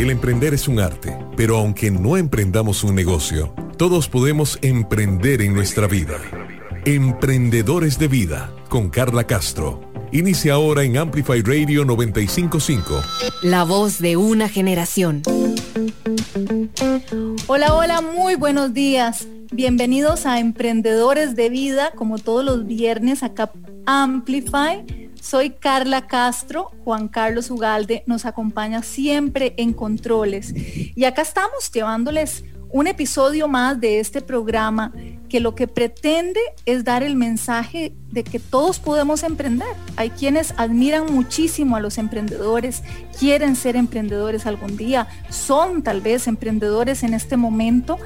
El emprender es un arte, pero aunque no emprendamos un negocio, todos podemos emprender en nuestra vida. Emprendedores de Vida, con Carla Castro. Inicia ahora en Amplify Radio 955. La voz de una generación. Hola, hola, muy buenos días. Bienvenidos a Emprendedores de Vida, como todos los viernes acá Amplify. Soy Carla Castro, Juan Carlos Ugalde nos acompaña siempre en controles y acá estamos llevándoles un episodio más de este programa que lo que pretende es dar el mensaje de que todos podemos emprender. Hay quienes admiran muchísimo a los emprendedores, quieren ser emprendedores algún día, son tal vez emprendedores en este momento,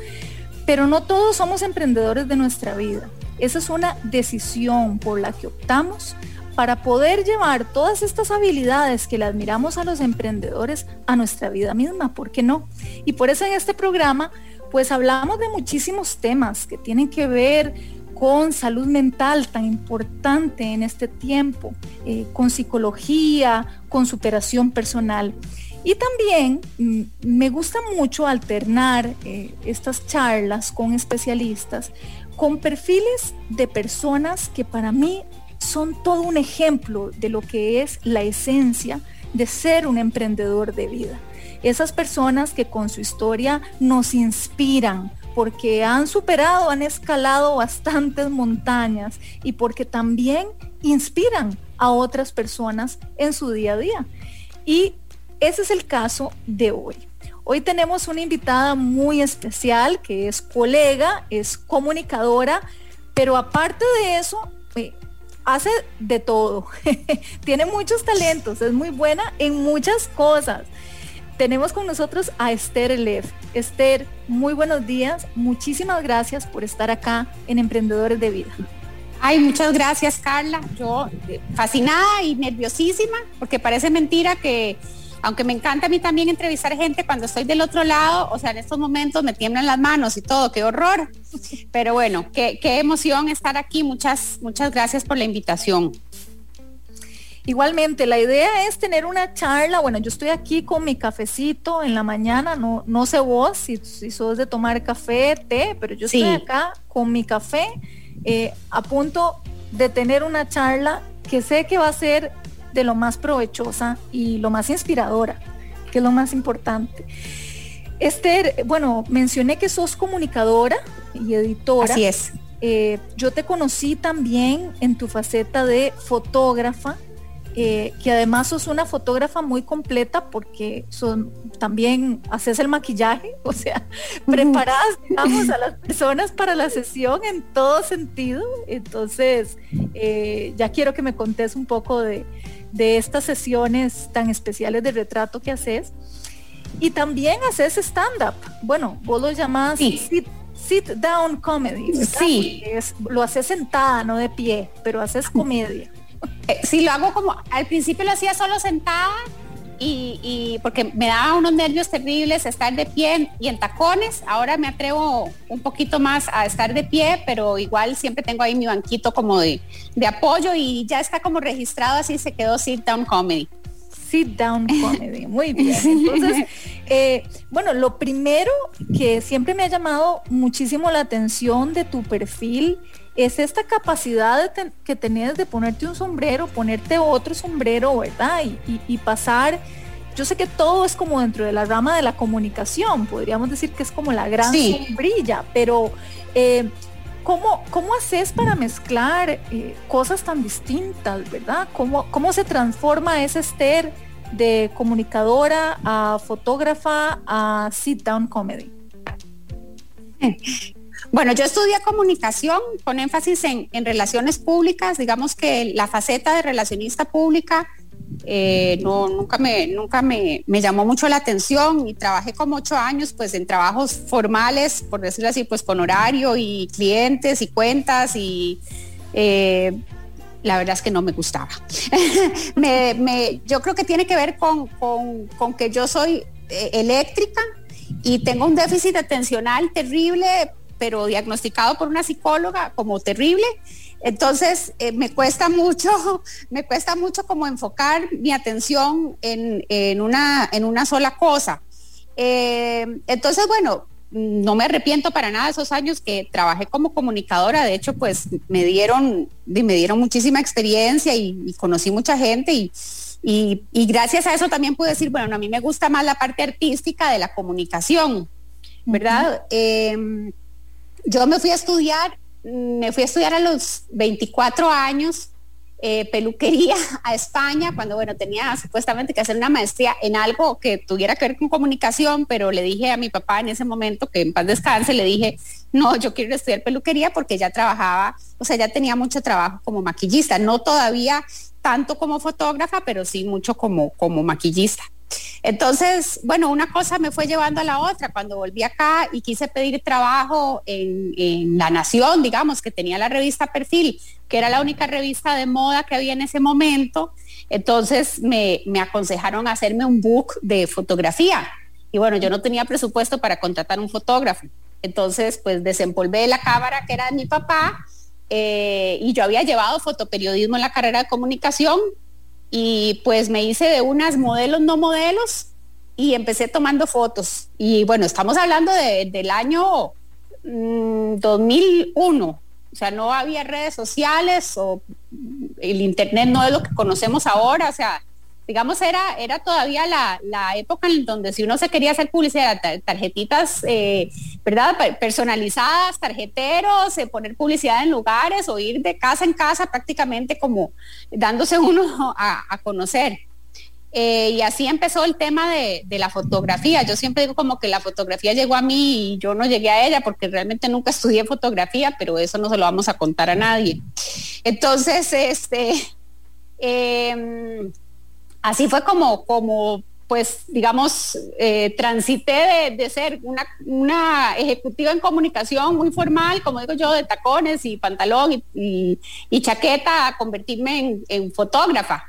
pero no todos somos emprendedores de nuestra vida. Esa es una decisión por la que optamos para poder llevar todas estas habilidades que le admiramos a los emprendedores a nuestra vida misma, ¿por qué no? Y por eso en este programa, pues hablamos de muchísimos temas que tienen que ver con salud mental tan importante en este tiempo, eh, con psicología, con superación personal. Y también mm, me gusta mucho alternar eh, estas charlas con especialistas, con perfiles de personas que para mí son todo un ejemplo de lo que es la esencia de ser un emprendedor de vida. Esas personas que con su historia nos inspiran porque han superado, han escalado bastantes montañas y porque también inspiran a otras personas en su día a día. Y ese es el caso de hoy. Hoy tenemos una invitada muy especial que es colega, es comunicadora, pero aparte de eso, eh, hace de todo. Tiene muchos talentos, es muy buena en muchas cosas. Tenemos con nosotros a Esther Lev. Esther, muy buenos días. Muchísimas gracias por estar acá en Emprendedores de Vida. Ay, muchas gracias, Carla. Yo eh, fascinada y nerviosísima, porque parece mentira que aunque me encanta a mí también entrevistar gente cuando estoy del otro lado, o sea, en estos momentos me tiemblan las manos y todo, qué horror. Pero bueno, qué, emoción estar aquí. Muchas, muchas gracias por la invitación. Igualmente, la idea es tener una charla. Bueno, yo estoy aquí con mi cafecito en la mañana. No, no sé vos si, si sos de tomar café, té, pero yo estoy acá con mi café eh, a punto de tener una charla que sé que va a ser de lo más provechosa y lo más inspiradora, que es lo más importante. Esther, bueno, mencioné que sos comunicadora y editora. Así es. Eh, yo te conocí también en tu faceta de fotógrafa, eh, que además sos una fotógrafa muy completa porque son, también haces el maquillaje, o sea, preparas, digamos, a las personas para la sesión en todo sentido. Entonces, eh, ya quiero que me contes un poco de, de estas sesiones tan especiales de retrato que haces. Y también haces stand-up. Bueno, vos lo llamás sit, down comedy. Sí. lo haces sentada, no de pie, pero haces comedia. Eh, sí, lo hago como, al principio lo hacía solo sentada y, porque me daba unos nervios terribles estar de pie y en tacones. Ahora me atrevo un poquito más a estar de pie, pero igual siempre tengo ahí mi banquito como de, de apoyo y ya está como registrado así, se quedó Sit Down Comedy. Sit Down Comedy, muy bien. Entonces, eh, bueno, lo primero que siempre me ha llamado muchísimo la atención de tu perfil es esta capacidad que tenés de ponerte un sombrero, ponerte otro sombrero, ¿verdad? Y, pasar, yo sé que todo es como dentro de la rama de la comunicación, podríamos decir que es como la gran sombrilla, pero eh, ¿cómo, ¿cómo, haces para mezclar eh, cosas tan distintas, ¿verdad? ¿Cómo, ¿Cómo se transforma ese Esther de comunicadora a fotógrafa a sit down comedy? Bueno, yo estudié comunicación con énfasis en, relaciones públicas, digamos que la faceta de relacionista pública eh, no, nunca, me, nunca me, llamó mucho la atención y trabajé como ocho años pues en trabajos formales, por decirlo así, pues con horario y clientes y cuentas y eh, la verdad es que no me gustaba. yo creo que tiene que ver con, con que yo soy eh, eléctrica y tengo un déficit atencional terrible pero diagnosticado por una psicóloga como terrible. Entonces, eh, me cuesta mucho, me cuesta mucho como enfocar mi atención en, una, en una sola cosa. Eh, entonces, bueno, no me arrepiento para nada de esos años que trabajé como comunicadora. De hecho, pues me dieron, me dieron muchísima experiencia y, conocí mucha gente y, y, gracias a eso también puedo decir, bueno, a mí me gusta más la parte artística de la comunicación, ¿verdad? Yo me fui a estudiar, me fui a estudiar a los 24 años eh, peluquería a España cuando, bueno, tenía supuestamente que hacer una maestría en algo que tuviera que ver con comunicación, pero le dije a mi papá en ese momento, que en paz descanse, le dije, no, yo quiero estudiar peluquería porque ya trabajaba, o sea, ya tenía mucho trabajo como maquillista, no todavía tanto como fotógrafa, pero sí mucho como, como maquillista. Entonces, bueno, una cosa me fue llevando a la otra. Cuando volví acá y quise pedir trabajo en, La Nación, digamos, que tenía la revista Perfil, que era la única revista de moda que había en ese momento, entonces me, me aconsejaron hacerme un book de fotografía. Y bueno, yo no tenía presupuesto para contratar un fotógrafo. Entonces, pues desempolvé la cámara que era de mi papá eh, y yo había llevado fotoperiodismo en la carrera de comunicación y pues me hice de unas modelos no modelos y empecé tomando fotos. Y bueno, estamos hablando del año 2001, mm, o sea, no había redes sociales o el Internet no es lo que conocemos ahora, o sea, digamos, era, era todavía la, época en donde si uno se quería hacer publicidad, tarjetitas, eh, ¿verdad? Personalizadas, tarjeteros, eh, poner publicidad en lugares o ir de casa en casa prácticamente como dándose uno a, conocer. Eh, y así empezó el tema de, de, la fotografía. Yo siempre digo como que la fotografía llegó a mí y yo no llegué a ella porque realmente nunca estudié fotografía, pero eso no se lo vamos a contar a nadie. Entonces, este, em, así fue como, como pues, digamos, eh, transité de, ser una, ejecutiva en comunicación muy formal, como digo yo, de tacones y pantalón y, chaqueta, a convertirme en, fotógrafa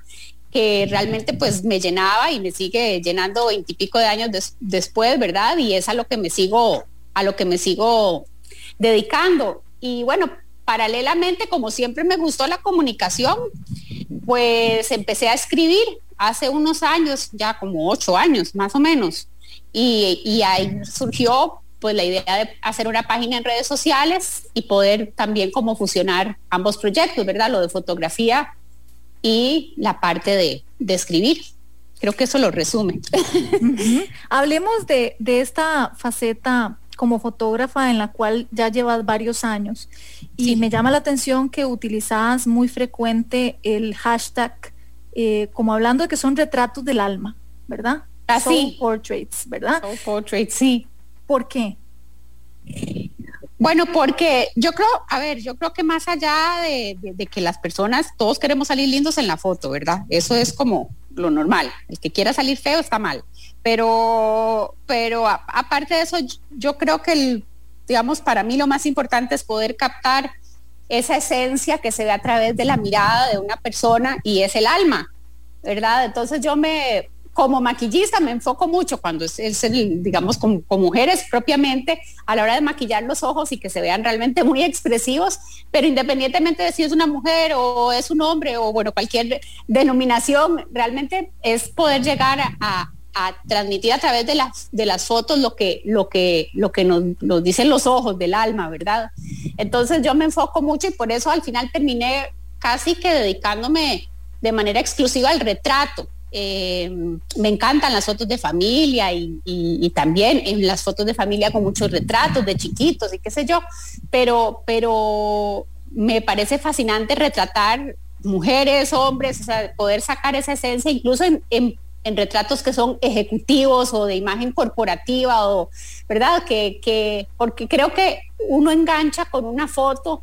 que realmente pues me llenaba y me sigue llenando veintipico de años después, ¿verdad? Y es a lo que me sigo, a lo que me sigo dedicando. Y bueno, paralelamente, como siempre me gustó la comunicación, pues empecé a escribir hace unos años, ya como ocho años más o menos, y, ahí surgió pues la idea de hacer una página en redes sociales y poder también como fusionar ambos proyectos, ¿verdad? Lo de fotografía y la parte de, escribir. Creo que eso lo resume. Hablemos de, de, esta faceta como fotógrafa en la cual ya llevas varios años y me llama la atención que utilizas muy frecuente el hashtag eh, como hablando de que son retratos del alma, ¿verdad? Así. Soul portraits, ¿verdad? Soul portraits, sí. ¿Por qué? Bueno, porque yo creo, a ver, yo creo que más allá de, que las personas, todos queremos salir lindos en la foto, ¿verdad? Eso es como lo normal. El que quiera salir feo está mal. Pero, pero aparte de eso, yo creo que, el, digamos, para mí lo más importante es poder captar esa esencia que se ve a través de la mirada de una persona y es el alma, ¿verdad? Entonces yo me, como maquillista me enfoco mucho cuando es, el, digamos, con, mujeres propiamente, a la hora de maquillar los ojos y que se vean realmente muy expresivos, pero independientemente de si es una mujer o es un hombre o bueno, cualquier denominación, realmente es poder llegar a, a transmitir a través de las, de las fotos lo que, lo que, lo que nos, nos, dicen los ojos del alma, ¿verdad? Entonces yo me enfoco mucho y por eso al final terminé casi que dedicándome de manera exclusiva al retrato. Eh, me encantan las fotos de familia y, también en las fotos de familia con muchos retratos de chiquitos y qué sé yo, pero, pero me parece fascinante retratar mujeres, hombres, o sea, poder sacar esa esencia incluso en en retratos que son ejecutivos o de imagen corporativa o, ¿verdad? Que, que, porque creo que uno engancha con una foto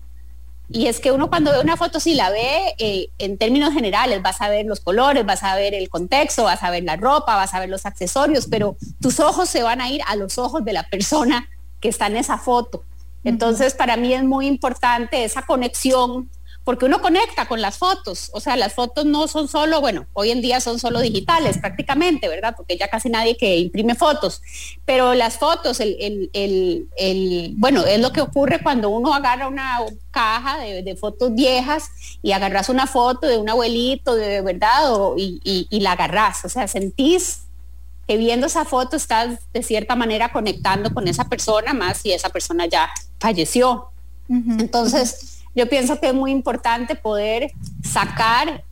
y es que uno cuando ve una foto, si la ve eh, en términos generales, vas a ver los colores, vas a ver el contexto, vas a ver la ropa, vas a ver los accesorios, pero tus ojos se van a ir a los ojos de la persona que está en esa foto. Entonces, para mí es muy importante esa conexión porque uno conecta con las fotos, o sea, las fotos no son solo, bueno, hoy en día son solo digitales prácticamente, ¿verdad? Porque ya casi nadie que imprime fotos, pero las fotos, el, el, bueno, es lo que ocurre cuando uno agarra una caja de, fotos viejas y agarras una foto de un abuelito, de verdad, y, y, la agarras, o sea, sentís que viendo esa foto estás de cierta manera conectando con esa persona más si esa persona ya falleció. Entonces, yo pienso que es muy importante poder sacar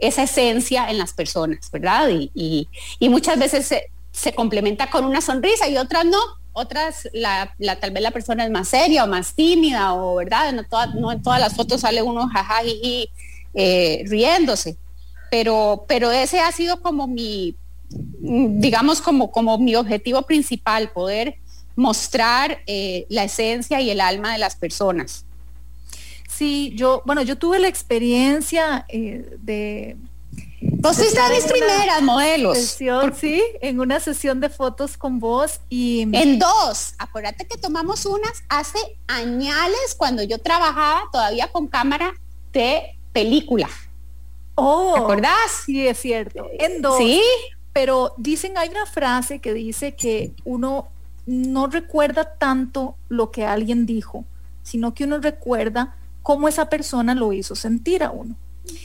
esa esencia en las personas, ¿verdad? Y, muchas veces se, complementa con una sonrisa y otras no. Otras, la, tal vez la persona es más seria o más tímida, o verdad, no, no en todas las fotos sale uno jaja eh, riéndose. Pero, pero ese ha sido como mi, digamos, como, como mi objetivo principal, poder mostrar eh, la esencia y el alma de las personas. Sí, yo, bueno, yo tuve la experiencia eh, de... Vos fuiste mis primeras modelos. sí, en una sesión de fotos con vos y... En dos. Acuérdate que tomamos unas hace añales cuando yo trabajaba todavía con cámara de película. Oh, ¿Te acordás? Sí, es cierto. En dos. Sí. Pero dicen, hay una frase que dice que uno no recuerda tanto lo que alguien dijo, sino que uno recuerda cómo esa persona lo hizo sentir a uno.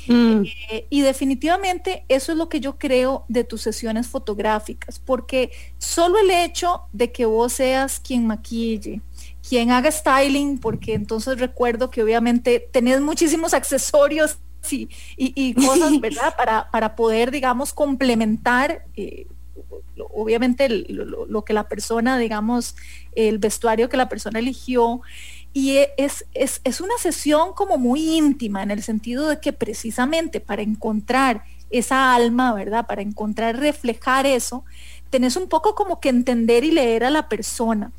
Mm. Eh, y definitivamente eso es lo que yo creo de tus sesiones fotográficas, porque solo el hecho de que vos seas quien maquille, quien haga styling, porque entonces recuerdo que obviamente tenés muchísimos accesorios y, cosas, ¿verdad? Para, para poder, digamos, complementar eh, obviamente lo, que la persona, digamos, el vestuario que la persona eligió. Y e, es, es, una sesión como muy íntima en el sentido de que precisamente para encontrar esa alma, ¿verdad? Para encontrar, reflejar eso, tenés un poco como que entender y leer a la persona.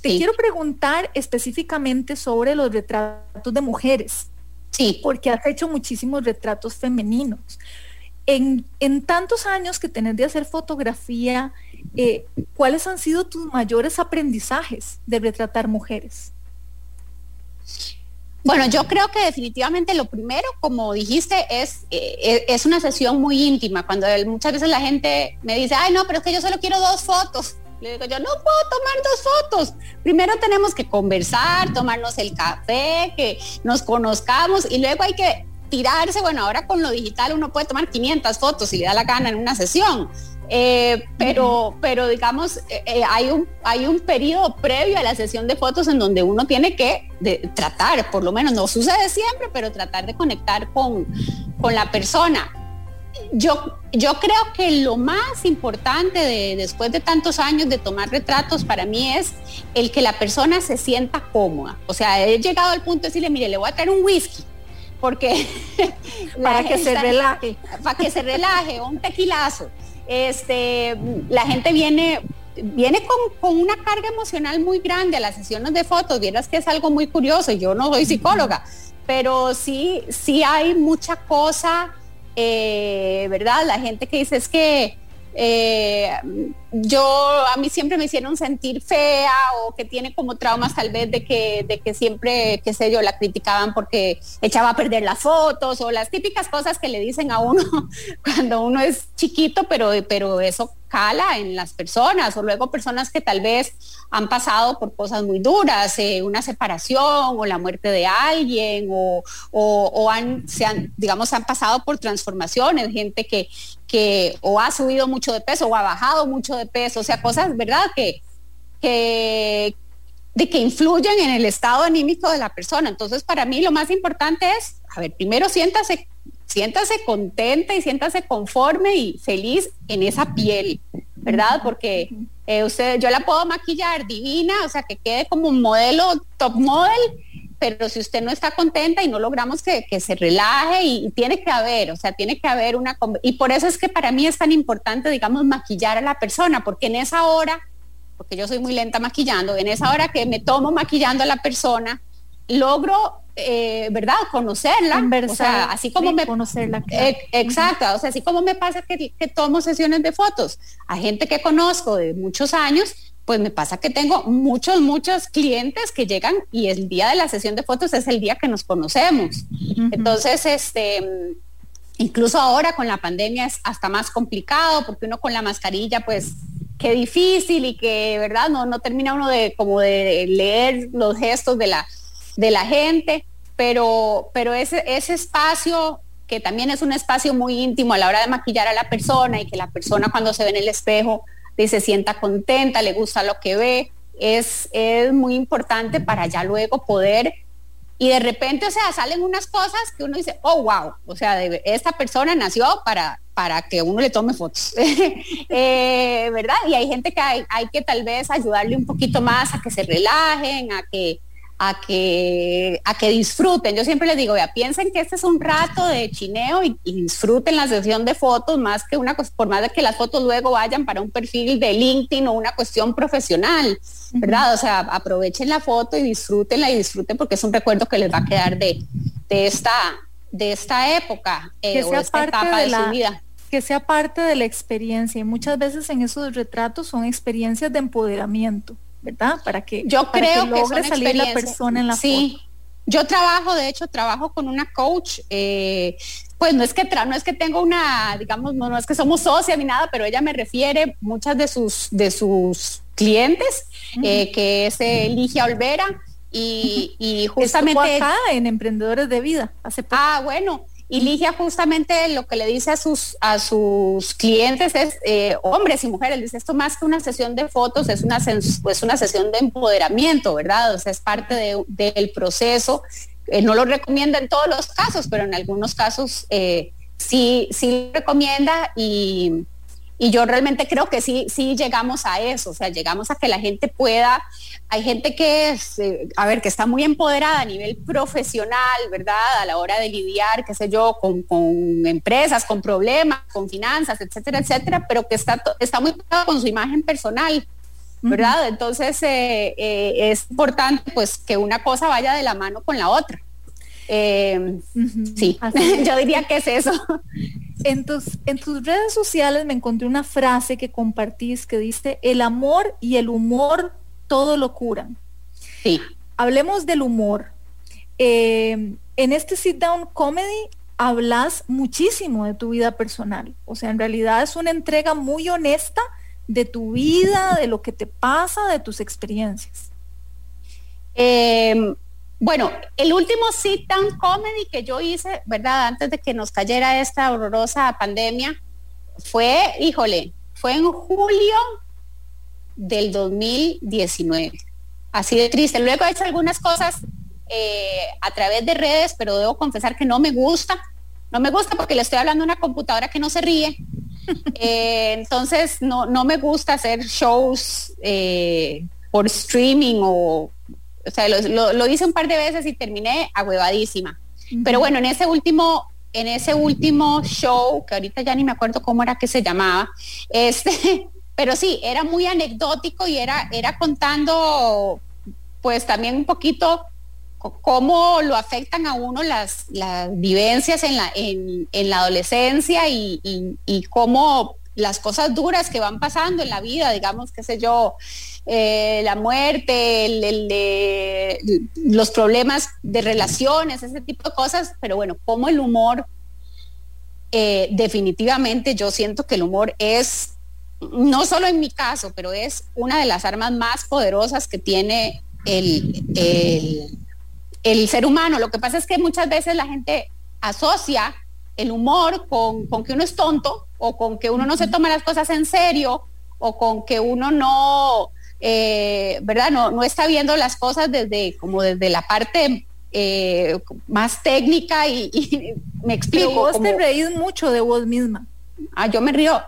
Te quiero preguntar específicamente sobre los retratos de mujeres. Sí. Porque has hecho muchísimos retratos femeninos. En, tantos años que tenés de hacer fotografía, eh, ¿cuáles han sido tus mayores aprendizajes de retratar mujeres? Bueno, yo creo que definitivamente lo primero, como dijiste, es, eh, es una sesión muy íntima. Cuando muchas veces la gente me dice, ay, no, pero es que yo solo quiero dos fotos. Le digo yo, no puedo tomar dos fotos. Primero tenemos que conversar, tomarnos el café, que nos conozcamos y luego hay que tirarse, bueno, ahora con lo digital uno puede tomar 500 fotos si le da la gana en una sesión, eh, pero, pero digamos, eh, eh, hay, un, hay un periodo previo a la sesión de fotos en donde uno tiene que tratar, por lo menos no sucede siempre, pero tratar de conectar con, con la persona. Yo, yo creo que lo más importante de, después de tantos años de tomar retratos para mí es el que la persona se sienta cómoda. O sea, he llegado al punto de decirle, mire, le voy a traer un whisky porque para que se relaje, para que se relaje, un tequilazo. Este, la gente viene viene con, una carga emocional muy grande a las sesiones de fotos, vieras que es algo muy curioso, yo no soy psicóloga, pero sí, sí hay mucha cosa, eh, ¿verdad? La gente que dice es que eh, yo a mí siempre me hicieron sentir fea o que tiene como traumas tal vez de que, de que siempre, qué sé yo, la criticaban porque echaba a perder las fotos o las típicas cosas que le dicen a uno cuando uno es chiquito, pero, pero eso cala en las personas o luego personas que tal vez han pasado por cosas muy duras, eh, una separación o la muerte de alguien o, o, han, se han, digamos, han pasado por transformaciones, gente que, que o ha subido mucho de peso o ha bajado mucho de peso, o sea, cosas, ¿verdad? Que, que, de que influyen en el estado anímico de la persona. Entonces, para mí lo más importante es, a ver, primero siéntase, siéntase contenta y siéntase conforme y feliz en esa piel, ¿verdad? Porque eh, usted, yo la puedo maquillar divina, o sea, que quede como un modelo top model, pero si usted no está contenta y no logramos que, se relaje y, tiene que haber, o sea, tiene que haber una... Y por eso es que para mí es tan importante, digamos, maquillar a la persona, porque en esa hora, porque yo soy muy lenta maquillando, en esa hora que me tomo maquillando a la persona, logro, eh, ¿verdad? Conocerla. o sea, así como me... Conocerla. exacto, o sea, así como me pasa que, que tomo sesiones de fotos a gente que conozco de muchos años, pues me pasa que tengo muchos, muchos clientes que llegan y el día de la sesión de fotos es el día que nos conocemos. Entonces, este, incluso ahora con la pandemia es hasta más complicado porque uno con la mascarilla, pues qué difícil y que, ¿verdad? No, no termina uno de como de leer los gestos de la, de la gente, pero, pero ese, ese espacio que también es un espacio muy íntimo a la hora de maquillar a la persona y que la persona cuando se ve en el espejo se sienta contenta, le gusta lo que ve, es, es muy importante para ya luego poder y de repente, o sea, salen unas cosas que uno dice, oh, wow, o sea, esta persona nació para, para que uno le tome fotos, eh, ¿verdad? Y hay gente que hay, hay, que tal vez ayudarle un poquito más a que se relajen, a que, a que, a que disfruten. Yo siempre les digo, vea, piensen que este es un rato de chineo y, disfruten la sesión de fotos más que una por más de que las fotos luego vayan para un perfil de LinkedIn o una cuestión profesional, ¿verdad? O sea, aprovechen la foto y disfrútenla y disfruten porque es un recuerdo que les va a quedar de, de esta de esta época eh, que sea parte de, la, vida. Que sea parte de la experiencia y muchas veces en esos retratos son experiencias de empoderamiento. ¿Verdad? Para que yo creo que, logre salir la persona en la sí. Yo trabajo, de hecho, trabajo con una coach. Eh, pues no es que no es que tengo una, digamos, no, es que somos socias ni nada, pero ella me refiere muchas de sus de sus clientes, eh, que es Ligia Olvera y, y justamente acá en Emprendedores de Vida. Hace Ah, bueno. Y Ligia justamente lo que le dice a sus, a sus clientes es, eh, hombres y mujeres, dice, esto más que una sesión de fotos, es una, pues una sesión de empoderamiento, ¿verdad? O sea, es parte del proceso. Eh, no lo recomienda en todos los casos, pero en algunos casos eh, sí, sí recomienda y, y yo realmente creo que sí, sí llegamos a eso, o sea, llegamos a que la gente pueda, hay gente que es, eh, a ver, que está muy empoderada a nivel profesional, ¿verdad? A la hora de lidiar, qué sé yo, con, empresas, con problemas, con finanzas, etcétera, etcétera, pero que está, está muy con su imagen personal. ¿verdad? Entonces eh, eh, es importante pues que una cosa vaya de la mano con la otra. Sí, yo diría que es eso. En tus, en tus redes sociales me encontré una frase que compartís que dice, el amor y el humor todo lo curan. Sí. Hablemos del humor. Eh, en este sit down comedy hablas muchísimo de tu vida personal. O sea, en realidad es una entrega muy honesta de tu vida, de lo que te pasa, de tus experiencias. Eh, bueno, el último sit down comedy que yo hice, ¿verdad? Antes de que nos cayera esta horrorosa pandemia, fue, híjole, fue en julio del 2019. Así de triste. Luego he hecho algunas cosas eh, a través de redes, pero debo confesar que no me gusta. No me gusta porque le estoy hablando a una computadora que no se ríe. Eh, entonces, no, no me gusta hacer shows eh, por streaming o o sea, lo, hice un par de veces y terminé ahuevadísima. Pero bueno, en ese último, en ese último show, que ahorita ya ni me acuerdo cómo era que se llamaba, este, pero sí, era muy anecdótico y era, era contando pues también un poquito cómo lo afectan a uno las, las vivencias en la, en, la adolescencia y, y cómo las cosas duras que van pasando en la vida, digamos, qué sé yo, eh, la muerte, los problemas de relaciones, ese tipo de cosas, pero bueno, como el humor, eh, definitivamente yo siento que el humor es, no solo en mi caso, pero es una de las armas más poderosas que tiene el, el, ser humano. Lo que pasa es que muchas veces la gente asocia el humor con, con que uno es tonto o con que uno no se toma las cosas en serio, o con que uno no, eh, ¿verdad? No, no está viendo las cosas desde, como desde la parte eh, más técnica y, me explico. Pero vos te reís mucho de vos misma. Ah, yo me río,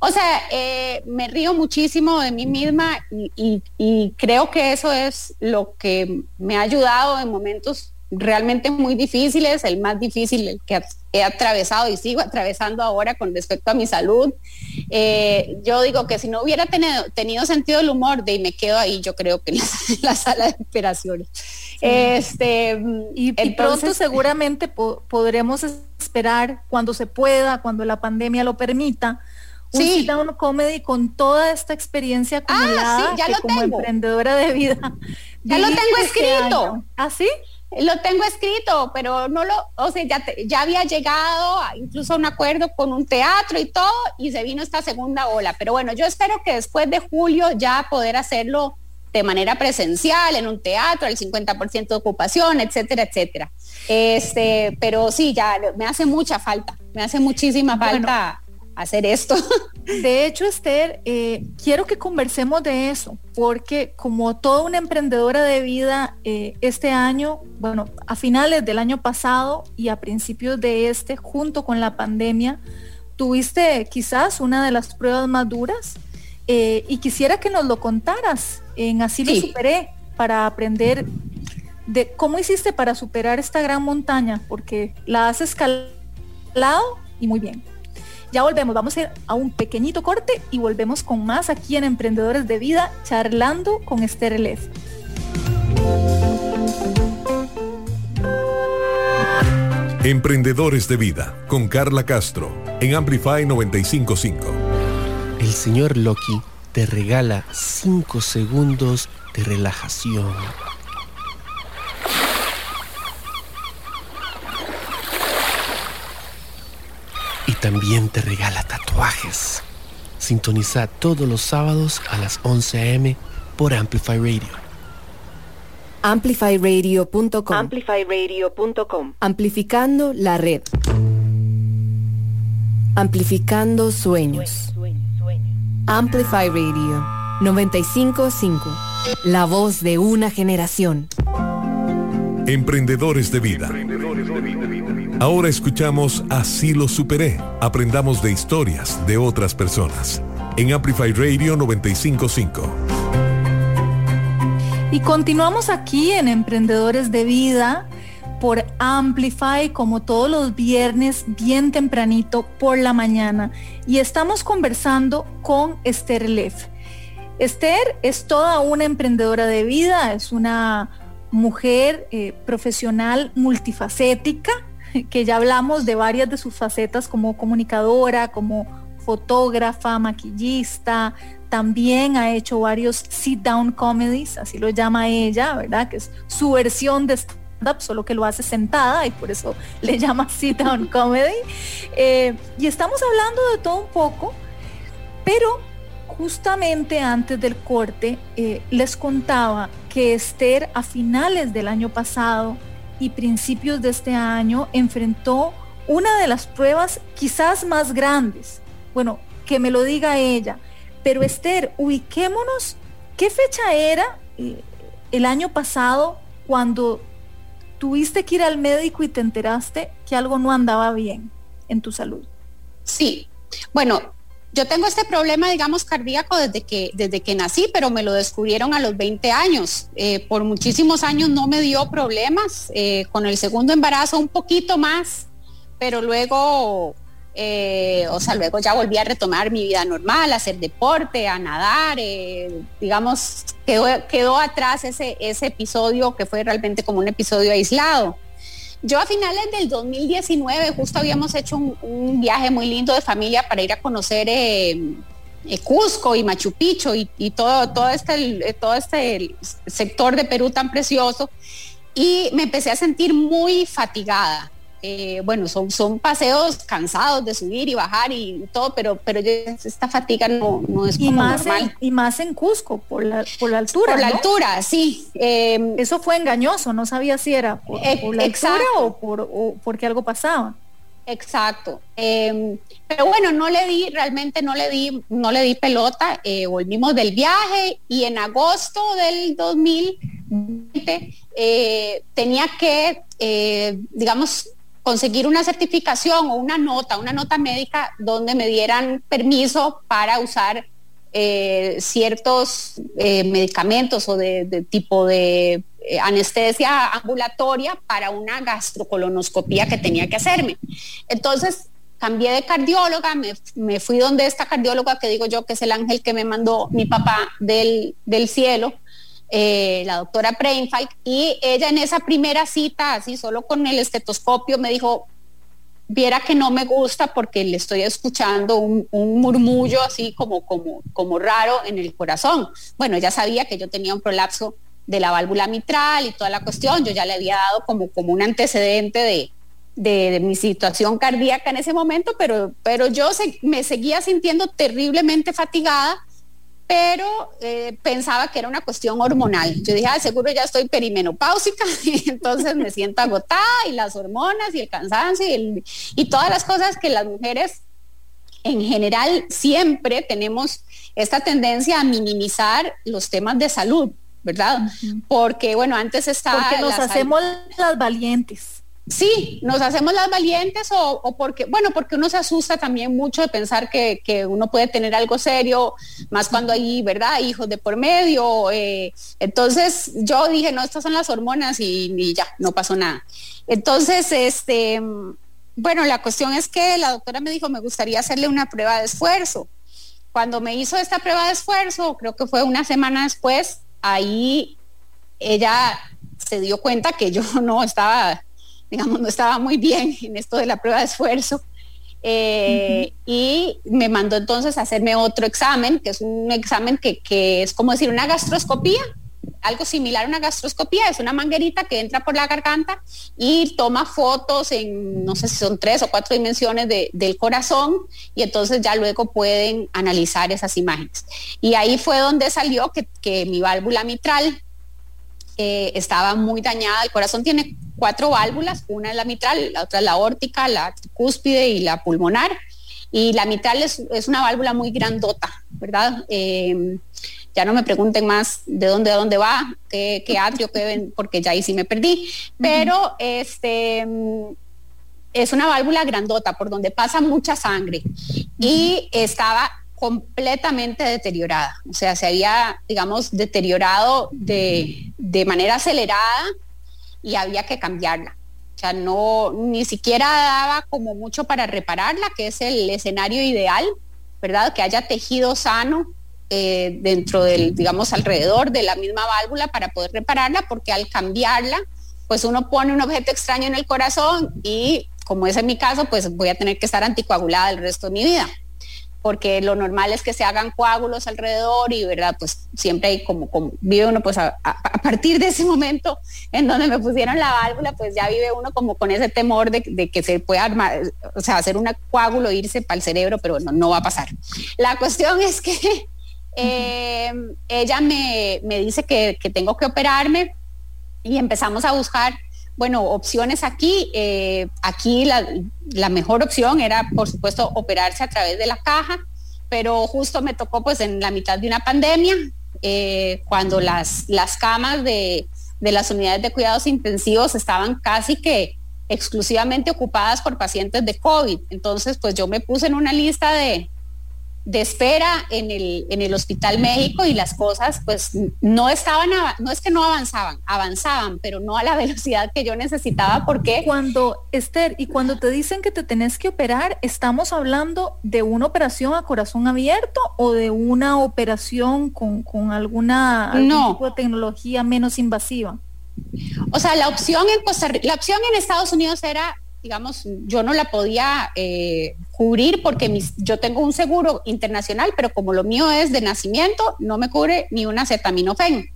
o sea, eh, me río muchísimo de mí misma y, y, creo que eso es lo que me ha ayudado en momentos realmente muy difíciles, el más difícil el que he atravesado y sigo atravesando ahora con respecto a mi salud. Eh, yo digo que si no hubiera tenido, tenido sentido el humor, de y me quedo ahí, yo creo que en la, sala de operaciones. Este, y, pronto seguramente podremos esperar cuando se pueda, cuando la pandemia lo permita, un sí. sit comedy con toda esta experiencia ah, acumulada ya lo como emprendedora de vida. Ya lo tengo este escrito. ¿Ah, sí? Lo tengo escrito, pero no lo, o sea, ya, ya había llegado incluso a un acuerdo con un teatro y todo, y se vino esta segunda ola. Pero bueno, yo espero que después de julio ya poder hacerlo de manera presencial en un teatro, el 50% de ocupación, etcétera, etcétera. Este, pero sí, ya me hace mucha falta, me hace muchísima falta hacer esto. De hecho, Esther, eh, quiero que conversemos de eso, porque como toda una emprendedora de vida, eh, este año, bueno, a finales del año pasado y a principios de este, junto con la pandemia, tuviste quizás una de las pruebas más duras eh, y quisiera que nos lo contaras en Así lo superé para aprender de cómo hiciste para superar esta gran montaña, porque la has escalado y muy bien. Ya volvemos, vamos a ir a un pequeñito corte y volvemos con más aquí en Emprendedores de Vida, charlando con Esther Leff. Emprendedores de Vida con Carla Castro en Amplify 955. El señor Loki te regala 5 segundos de relajación también te regala tatuajes. Sintoniza todos los sábados a las 11 a.m. por Amplify Radio. Amplifyradio.com Amplifyradio.com Amplificando la red. Amplificando sueños. Amplify Radio 955. La voz de una generación. Emprendedores de vida. Ahora escuchamos Así lo superé. Aprendamos de historias de otras personas. En Amplify Radio 955. Y continuamos aquí en Emprendedores de Vida por Amplify como todos los viernes bien tempranito por la mañana. Y estamos conversando con Esther Leff. Esther es toda una emprendedora de vida, es una mujer eh, profesional multifacética que ya hablamos de varias de sus facetas como comunicadora, como fotógrafa, maquillista, también ha hecho varios sit-down comedies, así lo llama ella, ¿verdad? Que es su versión de stand-up, solo que lo hace sentada y por eso le llama sit-down comedy. Eh, y estamos hablando de todo un poco, pero justamente antes del corte eh, les contaba que Esther a finales del año pasado y principios de este año enfrentó una de las pruebas quizás más grandes. Bueno, que me lo diga ella. Pero Esther, ubiquémonos, ¿qué fecha era eh, el año pasado cuando tuviste que ir al médico y te enteraste que algo no andaba bien en tu salud? Sí, bueno, yo tengo este problema, digamos, cardíaco desde que, desde que nací, pero me lo descubrieron a los 20 años. Eh, por muchísimos años no me dio problemas. Eh, con el segundo embarazo un poquito más, pero luego, eh, o sea, luego ya volví a retomar mi vida normal, a hacer deporte, a nadar. digamos, quedó, quedó atrás ese, ese episodio que fue realmente como un episodio aislado. Yo a finales del 2019 justo habíamos hecho un, viaje muy lindo de familia para ir a conocer eh, eh, Cusco y Machu Picchu y, todo, todo, este, todo este sector de Perú tan precioso. Y me empecé a sentir muy fatigada. Eh, bueno, son, son paseos cansados de subir y bajar y todo, pero, pero esta fatiga no, no es y más normal. En, y más en Cusco, por la, por la altura. Por la altura, sí. Em, Eso fue engañoso, no sabía si era por, la altura o, por, o porque algo pasaba. Exacto. Em, pero bueno, no le di, realmente no le di, no le di pelota. Eh, volvimos del viaje y en agosto del 2020 eh, tenía que, digamos, conseguir una certificación o una nota, una nota médica donde me dieran permiso para usar eh, ciertos eh, medicamentos o de, tipo de eh, anestesia ambulatoria para una gastrocolonoscopía que tenía que hacerme. Entonces, cambié de cardióloga, me, fui donde esta cardióloga que digo yo que es el ángel que me mandó mi papá del, del cielo eh, la doctora Brainfight, y ella en esa primera cita, así solo con el estetoscopio, me dijo, viera que no me gusta porque le estoy escuchando un, murmullo así como, como, como raro en el corazón. Bueno, ella sabía que yo tenía un prolapso de la válvula mitral y toda la cuestión, yo ya le había dado como, como un antecedente de, de, mi situación cardíaca en ese momento, pero, pero yo me seguía sintiendo terriblemente fatigada pero eh, pensaba que era una cuestión hormonal. Yo dije, ah, seguro ya estoy perimenopáusica y entonces me siento agotada y las hormonas y el cansancio y, y todas las cosas que las mujeres en general siempre tenemos esta tendencia a minimizar los temas de salud, ¿verdad? Porque, bueno, antes estaba... Porque nos hacemos las valientes. Sí, nos hacemos las valientes o, porque, bueno, porque uno se asusta también mucho de pensar que, uno puede tener algo serio, más cuando hay, ¿verdad? Hijos de por medio. Eh, entonces yo dije, no, estas son las hormonas y, y, ya, no pasó nada. Entonces, este, bueno, la cuestión es que la doctora me dijo, me gustaría hacerle una prueba de esfuerzo. Cuando me hizo esta prueba de esfuerzo, creo que fue una semana después, ahí ella se dio cuenta que yo no estaba digamos, no estaba muy bien en esto de la prueba de esfuerzo. Eh, y me mandó entonces a hacerme otro examen, que es un examen que, es como decir una gastroscopía, algo similar a una gastroscopía, es una manguerita que entra por la garganta y toma fotos en, no sé si son tres o cuatro dimensiones del corazón y entonces ya luego pueden analizar esas imágenes. Y ahí fue donde salió que, que mi válvula mitral eh, estaba muy dañada. El corazón tiene cuatro válvulas, una es la mitral, la otra es la órtica, la cúspide y la pulmonar. Y la mitral es, una válvula muy grandota, ¿verdad? Eh, ya no me pregunten más de dónde a dónde va, qué, qué atrio, qué, porque ya ahí sí me perdí. Pero este es una válvula grandota por donde pasa mucha sangre y estaba completamente deteriorada. O sea, se había, digamos, deteriorado de, de manera acelerada y había que cambiarla. O sea, no, ni siquiera daba como mucho para repararla, que es el escenario ideal, ¿verdad? Que haya tejido sano eh, dentro del, digamos, alrededor de la misma válvula para poder repararla, porque al cambiarla, pues uno pone un objeto extraño en el corazón y como es en mi caso, pues voy a tener que estar anticoagulada el resto de mi vida porque lo normal es que se hagan coágulos alrededor y, ¿verdad? Pues siempre hay como, vive uno, pues a, partir de ese momento en donde me pusieron la válvula, pues ya vive uno como con ese temor de, que se pueda armar, o sea, hacer un coágulo, irse para el cerebro, pero bueno, no va a pasar. La cuestión es que eh, ella me, dice que, que tengo que operarme y empezamos a buscar bueno, opciones aquí. Eh, aquí la, mejor opción era, por supuesto, operarse a través de la caja, pero justo me tocó pues en la mitad de una pandemia, eh, cuando las, las camas de, de las unidades de cuidados intensivos estaban casi que exclusivamente ocupadas por pacientes de COVID. Entonces, pues yo me puse en una lista de, de espera en el, en el Hospital México y las cosas pues no estaban, no es que no avanzaban, avanzaban, pero no a la velocidad que yo necesitaba porque... Cuando, Esther, y cuando te dicen que te tenés que operar, ¿estamos hablando de una operación a corazón abierto o de una operación con, alguna no. tipo de tecnología menos invasiva? O sea, la opción en Costa la opción en Estados Unidos era digamos, yo no la podía eh, cubrir porque yo tengo un seguro internacional, pero como lo mío es de nacimiento, no me cubre ni una acetaminofén.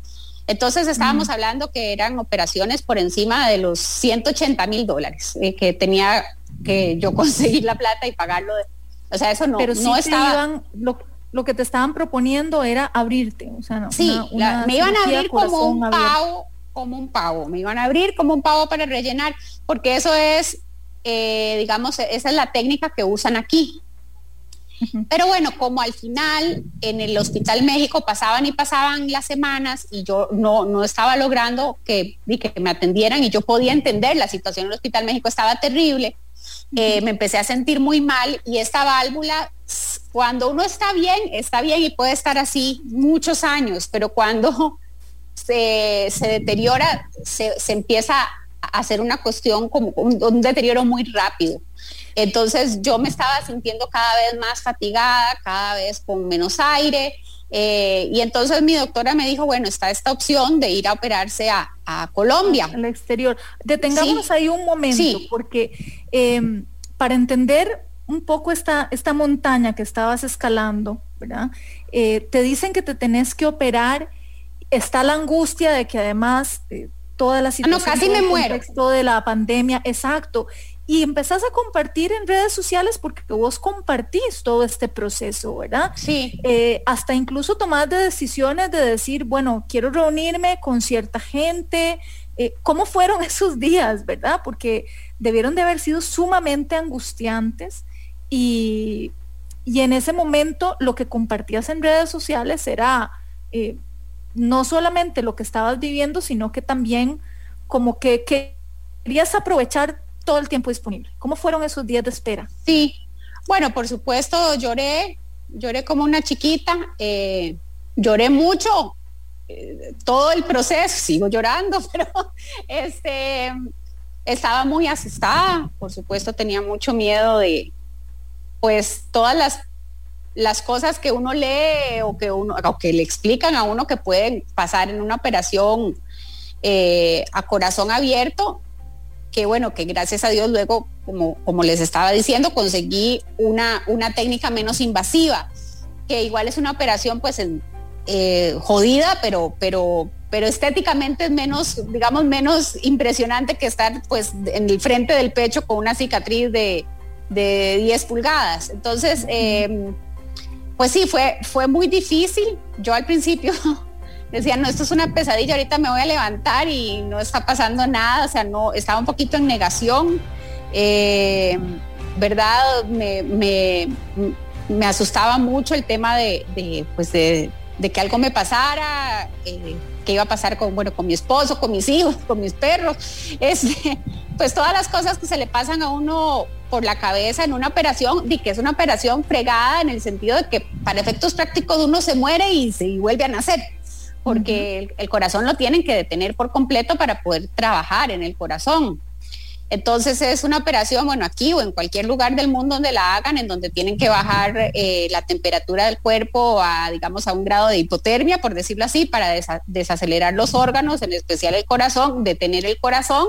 Entonces estábamos mm. hablando que eran operaciones por encima de los 180 mil dólares, eh, que tenía que yo conseguir la plata y pagarlo. o sea, eso no, pero no estaba... lo, que te estaban proponiendo era abrirte, o sea, no, sí, me iban a abrir como un pavo, como un pavo, me iban a abrir como un pavo para rellenar, porque eso es eh, digamos, esa es la técnica que usan aquí. Pero bueno, como al final en el Hospital México pasaban y pasaban las semanas y yo no, no estaba logrando que, que me atendieran y yo podía entender la situación en el Hospital México estaba terrible, eh, me empecé a sentir muy mal y esta válvula, cuando uno está bien, está bien y puede estar así muchos años, pero cuando se, deteriora, se, se empieza hacer una cuestión como un, deterioro muy rápido. Entonces yo me estaba sintiendo cada vez más fatigada, cada vez con menos aire. Eh, y entonces mi doctora me dijo, bueno, está esta opción de ir a operarse a, Colombia. Al exterior. Detengámonos ahí un momento, porque em, para entender un poco esta, esta montaña que estabas escalando, ¿verdad? Eh, te dicen que te tenés que operar, está la angustia de que además... Toda la situación. Ah, no, casi me muero. contexto de la pandemia, exacto. y empezás a compartir en redes sociales porque vos compartís todo este proceso, ¿verdad? Sí. Eh, hasta incluso tomar de decisiones de decir, bueno, quiero reunirme con cierta gente. Eh, ¿Cómo fueron esos días, verdad? Porque debieron de haber sido sumamente angustiantes y, y en ese momento lo que compartías en redes sociales era eh, no solamente lo que estabas viviendo, sino que también como que, que querías aprovechar todo el tiempo disponible. ¿Cómo fueron esos días de espera? Sí, bueno, por supuesto lloré, lloré como una chiquita, eh, lloré mucho, eh, todo el proceso, sigo llorando, pero este, estaba muy asustada, por supuesto tenía mucho miedo de, pues, todas las, las cosas que uno lee o que, uno, o que le explican a uno que pueden pasar en una operación eh, a corazón abierto, que bueno, que gracias a Dios luego, como, como les estaba diciendo, conseguí una, una técnica menos invasiva, que igual es una operación pues eh, jodida, pero, pero, pero estéticamente es menos, digamos, menos impresionante que estar pues en el frente del pecho con una cicatriz de, de 10 pulgadas. Entonces, eh, pues sí, fue, fue muy difícil. Yo al principio decía, no, esto es una pesadilla, ahorita me voy a levantar y no está pasando nada, o sea, no, estaba un poquito en negación, eh, ¿verdad? Me, me, me, asustaba mucho el tema de, pues de, que algo me pasara, eh, qué iba a pasar con, bueno, con mi esposo, con mis hijos, con mis perros, este, pues todas las cosas que se le pasan a uno por la cabeza en una operación, y que es una operación fregada en el sentido de que para efectos prácticos uno se muere y se y vuelve a nacer porque el, el, corazón lo tienen que detener por completo para poder trabajar en el corazón. Entonces es una operación, bueno, aquí o en cualquier lugar del mundo donde la hagan, en donde tienen que bajar eh, la temperatura del cuerpo a, digamos, a un grado de hipotermia, por decirlo así, para desa desacelerar los órganos, en especial el corazón, detener el corazón.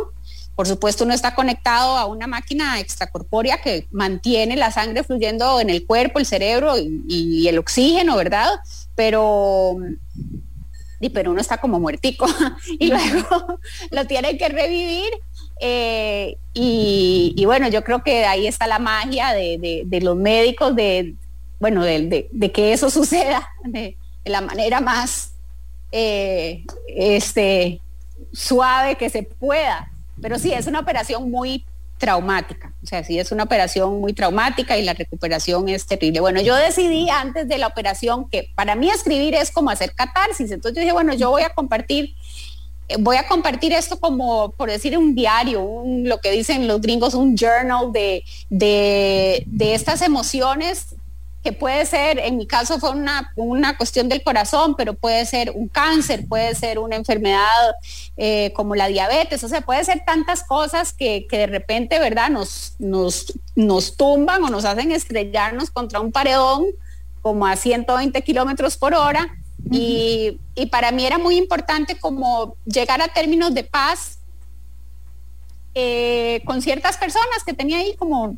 Por supuesto, uno está conectado a una máquina extracorpórea que mantiene la sangre fluyendo en el cuerpo, el cerebro y, y el oxígeno, ¿verdad? Pero pero uno está como muertico y luego lo tiene que revivir. Eh, y, bueno, yo creo que ahí está la magia de, los médicos, de, bueno, de, que eso suceda de, la manera más eh, este, suave que se pueda. Pero sí, es una operación muy traumática. O sea, sí es una operación muy traumática y la recuperación es terrible. Bueno, yo decidí antes de la operación que para mí escribir es como hacer catarsis. Entonces yo dije, bueno, yo voy a compartir voy a compartir esto como, por decir, un diario, un, lo que dicen los gringos, un journal de, de, de estas emociones que puede ser, en mi caso fue una, una cuestión del corazón, pero puede ser un cáncer, puede ser una enfermedad eh, como la diabetes, o sea, puede ser tantas cosas que, que, de repente, ¿verdad? Nos, nos, nos tumban o nos hacen estrellarnos contra un paredón como a 120 kilómetros por hora. Y, y para mí era muy importante como llegar a términos de paz eh, con ciertas personas que tenía ahí como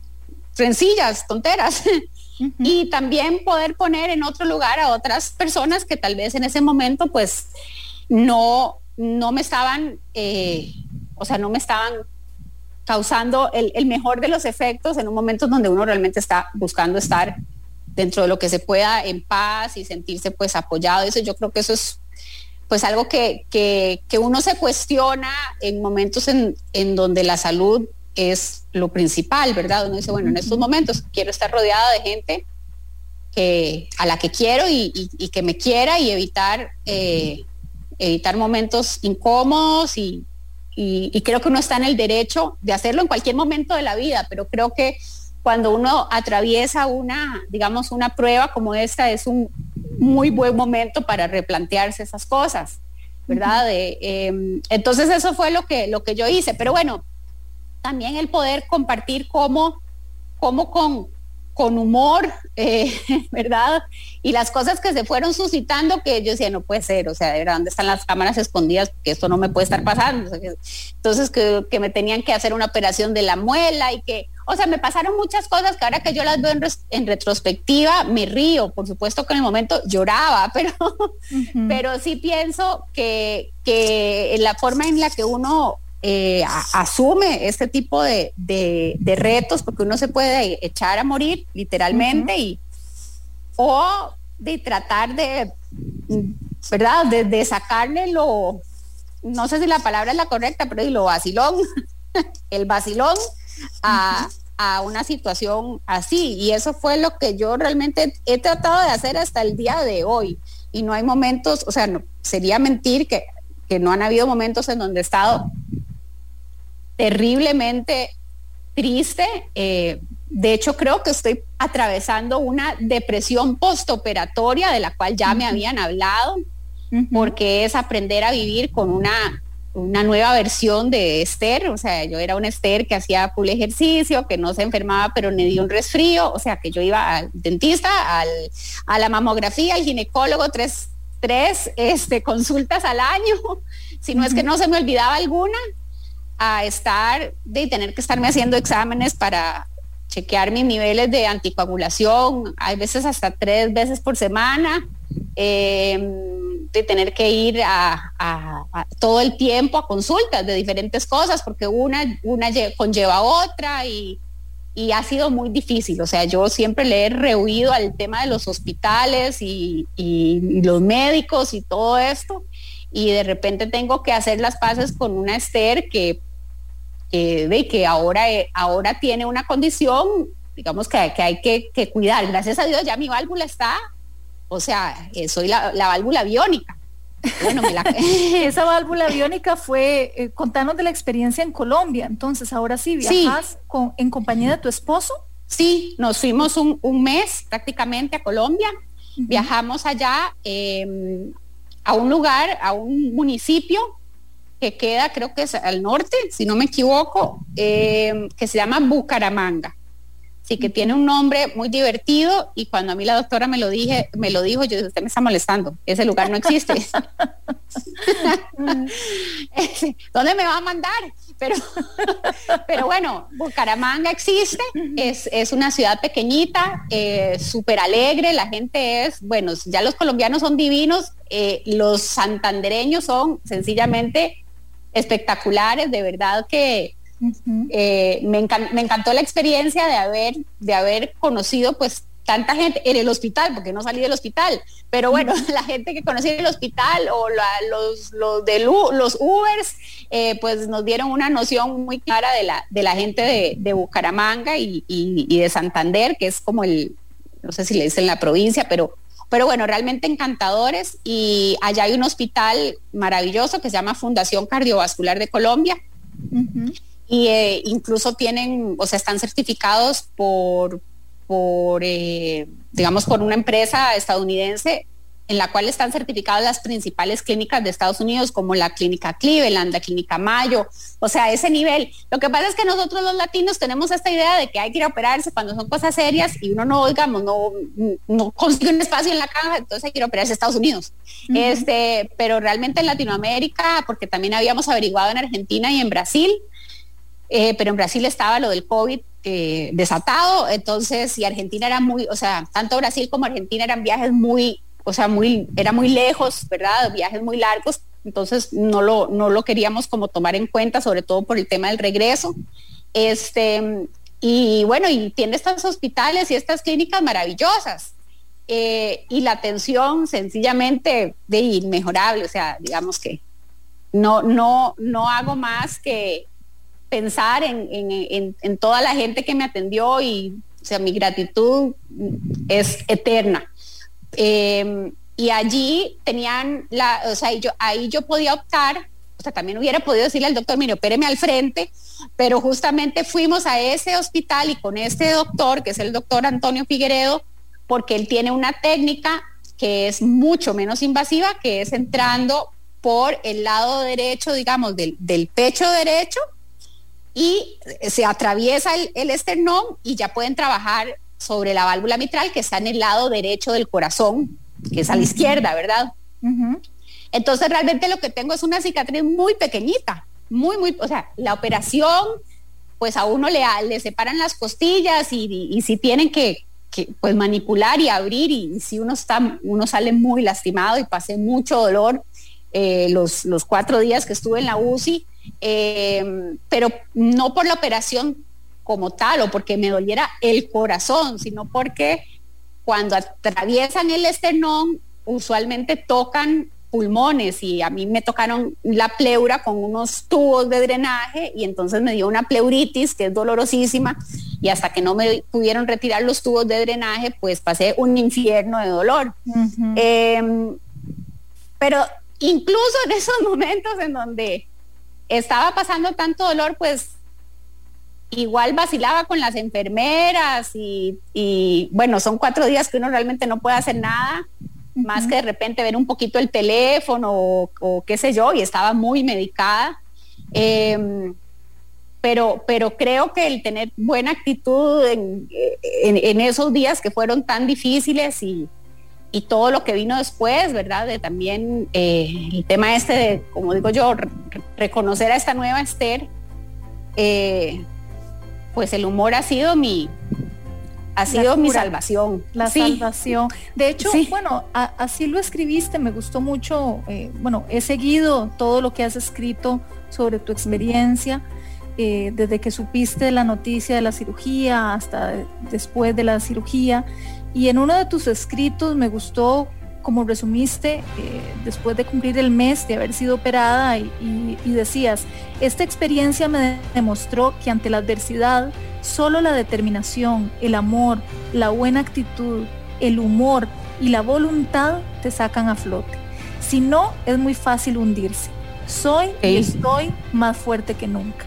rencillas, tonteras. Uh -huh. Y también poder poner en otro lugar a otras personas que tal vez en ese momento pues no, no me estaban, eh, o sea, no me estaban causando el, el, mejor de los efectos en un momento donde uno realmente está buscando estar dentro de lo que se pueda en paz y sentirse pues apoyado. Eso yo creo que eso es pues algo que, que, que uno se cuestiona en momentos en, en donde la salud es lo principal, ¿verdad? Uno dice, bueno, en estos momentos quiero estar rodeada de gente que, a la que quiero y, y, y que me quiera y evitar, eh, evitar momentos incómodos y, y, creo que uno está en el derecho de hacerlo en cualquier momento de la vida, pero creo que cuando uno atraviesa una, digamos, una prueba como esta, es un muy buen momento para replantearse esas cosas, ¿verdad? Eh, eh, entonces eso fue lo que, lo que yo hice, pero bueno, también el poder compartir cómo, cómo con, con humor, eh, ¿verdad? Y las cosas que se fueron suscitando que yo decía, no puede ser, o sea, de verdad, ¿dónde están las cámaras escondidas? Porque esto no me puede estar pasando. Entonces, que, que, me tenían que hacer una operación de la muela y que, o sea, me pasaron muchas cosas que ahora que yo las veo en, en retrospectiva, me río. Por supuesto que en el momento lloraba, pero, uh -huh. pero sí pienso que, que la forma en la que uno eh, asume este tipo de, retos porque uno se puede echar a morir literalmente y o de tratar de, ¿verdad? De, sacarle lo, no sé si la palabra es la correcta, pero lo vacilón, el vacilón a, a una situación así. Y eso fue lo que yo realmente he tratado de hacer hasta el día de hoy. Y no hay momentos, o sea, no, sería mentir que, que no han habido momentos en donde he estado terriblemente triste. Eh, de hecho, creo que estoy atravesando una depresión postoperatoria de la cual ya me habían hablado, porque es aprender a vivir con una, una nueva versión de Esther. O sea, yo era una Esther que hacía full ejercicio, que no se enfermaba, pero me dio un resfrío. O sea, que yo iba al dentista, al, a la mamografía, al ginecólogo, tres, tres este, consultas al año. Si no es que no se me olvidaba alguna a estar, de tener que estarme haciendo exámenes para chequear mis niveles de anticoagulación, hay veces hasta tres veces por semana, em, de tener que ir a, todo el tiempo a consultas de diferentes cosas, porque una, una conlleva otra y, ha sido muy difícil. O sea, yo siempre le he rehuido al tema de los hospitales y, y los médicos y todo esto y de repente tengo que hacer las paces con una Esther que de que ahora, eh, ahora tiene una condición, digamos que, que hay que, cuidar. Gracias a Dios ya mi válvula está, o sea, eh, soy la, válvula biónica. Bueno, esa válvula biónica fue, eh, contanos de la experiencia en Colombia. Entonces, ahora sí, viajas Con, en compañía de tu esposo. Sí, nos fuimos un, mes prácticamente a Colombia. Viajamos allá em, a un lugar, a un municipio que queda, creo que es al norte, si no me equivoco, eh, que se llama Bucaramanga. Sí, que tiene un nombre muy divertido y cuando a mí la doctora me lo dije, me lo dijo, yo dije, usted me está molestando, ese lugar no existe. ¿Dónde me va a mandar? Pero, pero bueno, Bucaramanga existe, es, es una ciudad pequeñita, eh, súper alegre, la gente es, bueno, ya los colombianos son divinos, eh, los santandereños son sencillamente espectaculares, de verdad que eh, me, encantó la experiencia de haber, de haber conocido pues tanta gente en el hospital, porque no salí del hospital, pero bueno, la gente que conocí en el hospital o los, los, de los Ubers, eh, pues nos dieron una noción muy clara de la, de la gente de, Bucaramanga y, y, de Santander, que es como el, no sé si le dicen la provincia, pero pero bueno, realmente encantadores y allá hay un hospital maravilloso que se llama Fundación Cardiovascular de Colombia. Y eh, incluso tienen, o sea, están certificados por, por eh, digamos, por una empresa estadounidense en la cual están certificadas las principales clínicas de Estados Unidos, como la clínica Cleveland, la clínica Mayo, o sea, ese nivel. Lo que pasa es que nosotros los latinos tenemos esta idea de que hay que ir a operarse cuando son cosas serias y uno no, digamos, no, no consigue un espacio en la caja, entonces hay que ir a operarse a Estados Unidos. este, pero realmente en Latinoamérica, porque también habíamos averiguado en Argentina y en Brasil, eh, pero en Brasil estaba lo del COVID eh, desatado, entonces, y Argentina era muy, o sea, tanto Brasil como Argentina eran viajes muy o sea, muy, era muy lejos, ¿verdad? Viajes muy largos, entonces no lo, no lo queríamos como tomar en cuenta, sobre todo por el tema del regreso. Este, y bueno, y tiene estos hospitales y estas clínicas maravillosas. Eh, y la atención sencillamente de inmejorable, o sea, digamos que no, no, no hago más que pensar en, en, en toda la gente que me atendió y, o sea, mi gratitud es eterna. Em, y allí tenían la, o sea, yo, ahí yo podía optar, o sea, también hubiera podido decirle al doctor, mire, opéreme al frente, pero justamente fuimos a ese hospital y con este doctor, que es el doctor Antonio Figueredo, porque él tiene una técnica que es mucho menos invasiva, que es entrando por el lado derecho, digamos, del, del pecho derecho y se atraviesa el, el esternón y ya pueden trabajar sobre la válvula mitral que está en el lado derecho del corazón, que es a la izquierda, ¿verdad? Entonces realmente lo que tengo es una cicatriz muy pequeñita, muy, muy, o sea, la operación, pues a uno le, le separan las costillas y, si tienen que, pues manipular y abrir y, si uno está, uno sale muy lastimado y pase mucho dolor, eh, los, los cuatro días que estuve en la UCI, eh, pero no por la operación como tal o porque me doliera el corazón, sino porque cuando atraviesan el esternón, usualmente tocan pulmones y a mí me tocaron la pleura con unos tubos de drenaje y entonces me dio una pleuritis que es dolorosísima y hasta que no me pudieron retirar los tubos de drenaje, pues pasé un infierno de dolor. Em, pero incluso en esos momentos en donde estaba pasando tanto dolor, pues igual vacilaba con las enfermeras y, bueno, son cuatro días que uno realmente no puede hacer nada, más que de repente ver un poquito el teléfono o, qué sé yo, y estaba muy medicada. Em, pero, pero creo que el tener buena actitud en, esos días que fueron tan difíciles y, todo lo que vino después, ¿verdad? De también eh, el tema este de, como digo yo, reconocer a esta nueva Esther, eh, pues el humor ha sido mi, ha sido mi salvación. La salvación. De hecho, bueno, así lo escribiste, me gustó mucho. Eh, bueno, he seguido todo lo que has escrito sobre tu experiencia, eh, desde que supiste la noticia de la cirugía hasta después de la cirugía. Y en uno de tus escritos me gustó como resumiste, eh, después de cumplir el mes de haber sido operada y, decías, esta experiencia me demostró que ante la adversidad, solo la determinación, el amor, la buena actitud, el humor y la voluntad te sacan a flote. Si no, es muy fácil hundirse. Soy y estoy más fuerte que nunca.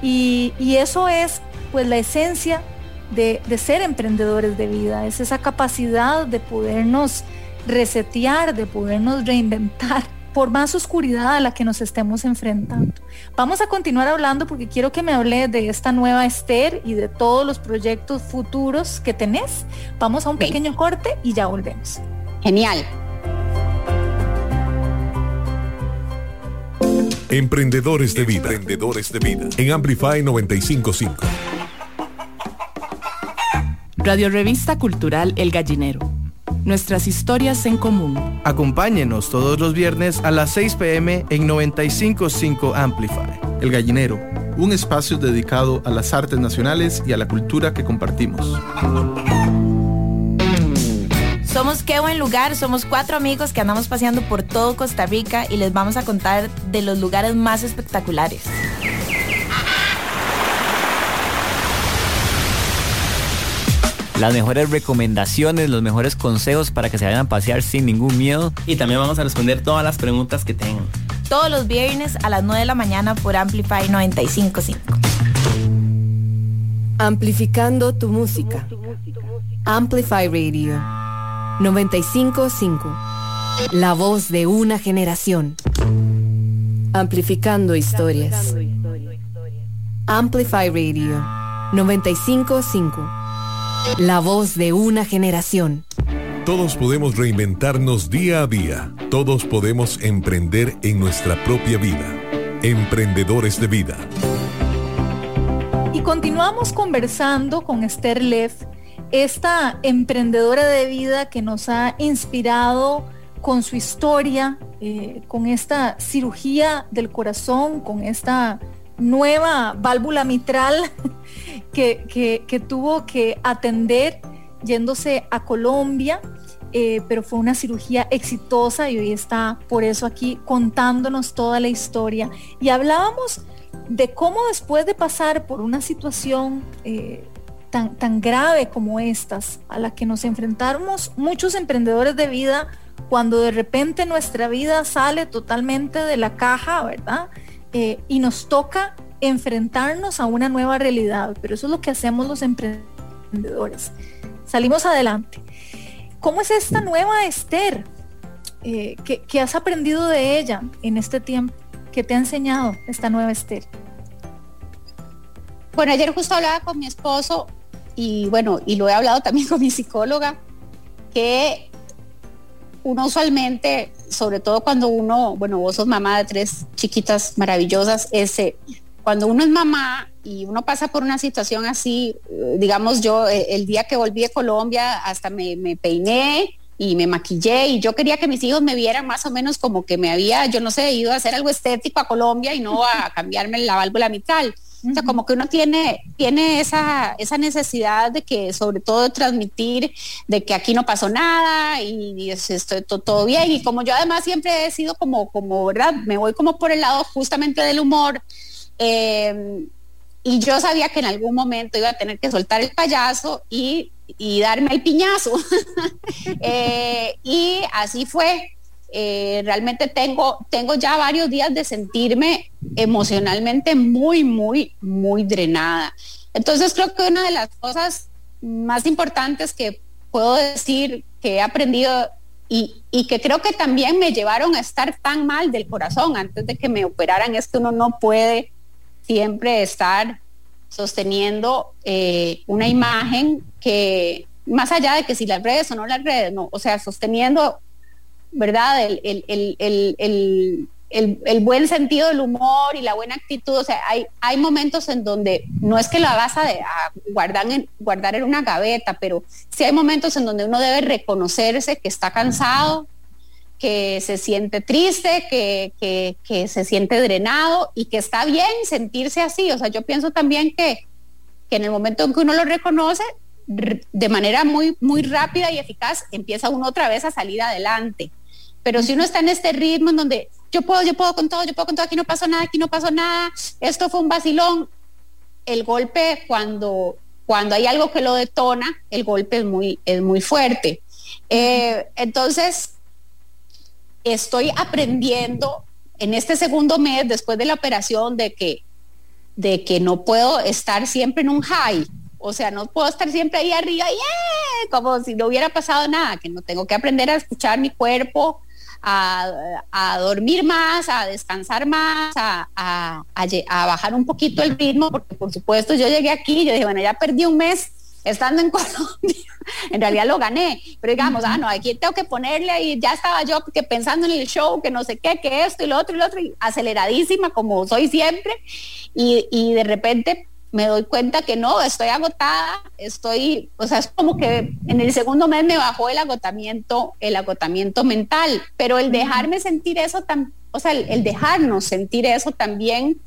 Y, eso es pues la esencia de, de, ser emprendedores de vida, es esa capacidad de podernos resetear, de podernos reinventar por más oscuridad a la que nos estemos enfrentando. Vamos a continuar hablando porque quiero que me hable de esta nueva Esther y de todos los proyectos futuros que tenés. Vamos a un pequeño corte y ya volvemos. Genial. Emprendedores de vida. Emprendedores de vida. En Amplify 955. Radio Revista Cultural El Gallinero nuestras historias en común. Acompáñenos todos los viernes a las 6 pm en 955 Amplify. El Gallinero, un espacio dedicado a las artes nacionales y a la cultura que compartimos. Somos Qué Buen Lugar, somos cuatro amigos que andamos paseando por todo Costa Rica y les vamos a contar de los lugares más espectaculares. Las mejores recomendaciones, los mejores consejos para que se vayan a pasear sin ningún miedo. Y también vamos a responder todas las preguntas que tengan. Todos los viernes a las 9 de la mañana por Amplify 955. Amplificando tu música. Amplify Radio 955. La voz de una generación. Amplificando historias. Amplify Radio 955 la voz de una generación. Todos podemos reinventarnos día a día. Todos podemos emprender en nuestra propia vida. Emprendedores de vida. Y continuamos conversando con Esther Leff, esta emprendedora de vida que nos ha inspirado con su historia, eh, con esta cirugía del corazón, con esta nueva válvula mitral que, tuvo que atender yéndose a Colombia, eh, pero fue una cirugía exitosa y hoy está por eso aquí contándonos toda la historia. Y hablábamos de cómo después de pasar por una situación eh, tan, tan grave como estas, a la que nos enfrentamos muchos emprendedores de vida, cuando de repente nuestra vida sale totalmente de la caja, ¿verdad? Eh, y nos toca enfrentarnos a una nueva realidad, pero eso es lo que hacemos los emprendedores. Salimos adelante. ¿Cómo es esta nueva Esther? Eh, ¿qué, has aprendido de ella en este tiempo? ¿Qué te ha enseñado esta nueva Esther? Bueno, ayer justo hablaba con mi esposo y bueno, y lo he hablado también con mi psicóloga, que uno usualmente, sobre todo cuando uno, bueno, vos sos mamá de tres chiquitas maravillosas, ese, cuando uno es mamá y uno pasa por una situación así, eh, digamos yo, eh, el día que volví a Colombia hasta me, peiné, y me maquillé y yo quería que mis hijos me vieran más o menos como que me había, yo no sé, ido a hacer algo estético a Colombia y no a cambiarme la válvula mitral. O sea, como que uno tiene, tiene esa, esa necesidad de que, sobre todo, transmitir de que aquí no pasó nada y, estoy todo, bien. Y como yo además siempre he sido como, como, ¿verdad? Me voy como por el lado justamente del humor. Eh, y yo sabía que en algún momento iba a tener que soltar el payaso y, darme el piñazo. Eh, y así fue. Eh, realmente tengo, tengo ya varios días de sentirme emocionalmente muy, muy, muy drenada. Entonces creo que una de las cosas más importantes que puedo decir que he aprendido y, y, que creo que también me llevaron a estar tan mal del corazón antes de que me operaran es que uno no puede siempre estar sosteniendo eh, una imagen que, más allá de que si las redes o no las redes, no, o sea, sosteniendo ¿verdad? El, el, buen sentido del humor y la buena actitud. O sea, hay, hay momentos en donde no es que la vas a, guardar, en, guardar en una gaveta, pero sí hay momentos en donde uno debe reconocerse que está cansado, que se siente triste, que, que, se siente drenado y que está bien sentirse así. O sea, yo pienso también que, que en el momento en que uno lo reconoce, de manera muy, muy rápida y eficaz, empieza uno otra vez a salir adelante. Pero si uno está en este ritmo en donde yo puedo, yo puedo con todo, yo puedo con todo, aquí no pasó nada, aquí no pasó nada, esto fue un vacilón, el golpe cuando, cuando hay algo que lo detona, el golpe es muy, es muy fuerte. Eh, entonces, estoy aprendiendo en este segundo mes después de la operación de que, de que no puedo estar siempre en un high. O sea, no puedo estar siempre ahí arriba, como si no hubiera pasado nada, que no tengo que aprender a escuchar mi cuerpo, a, dormir más, a descansar más, a, bajar un poquito el ritmo, porque por supuesto yo llegué aquí yo dije, bueno, ya perdí un mes estando en Colombia, en realidad lo gané, pero digamos, ah, no, aquí tengo que ponerle y ya estaba yo que pensando en el show, que no sé qué, que esto y lo otro y lo otro, aceleradísima como soy siempre, y, y de repente me doy cuenta que no, estoy agotada, estoy, o sea, es como que en el segundo mes me bajó el agotamiento, el agotamiento mental, pero el dejarme sentir eso, tan, o sea, el, dejarnos sentir eso también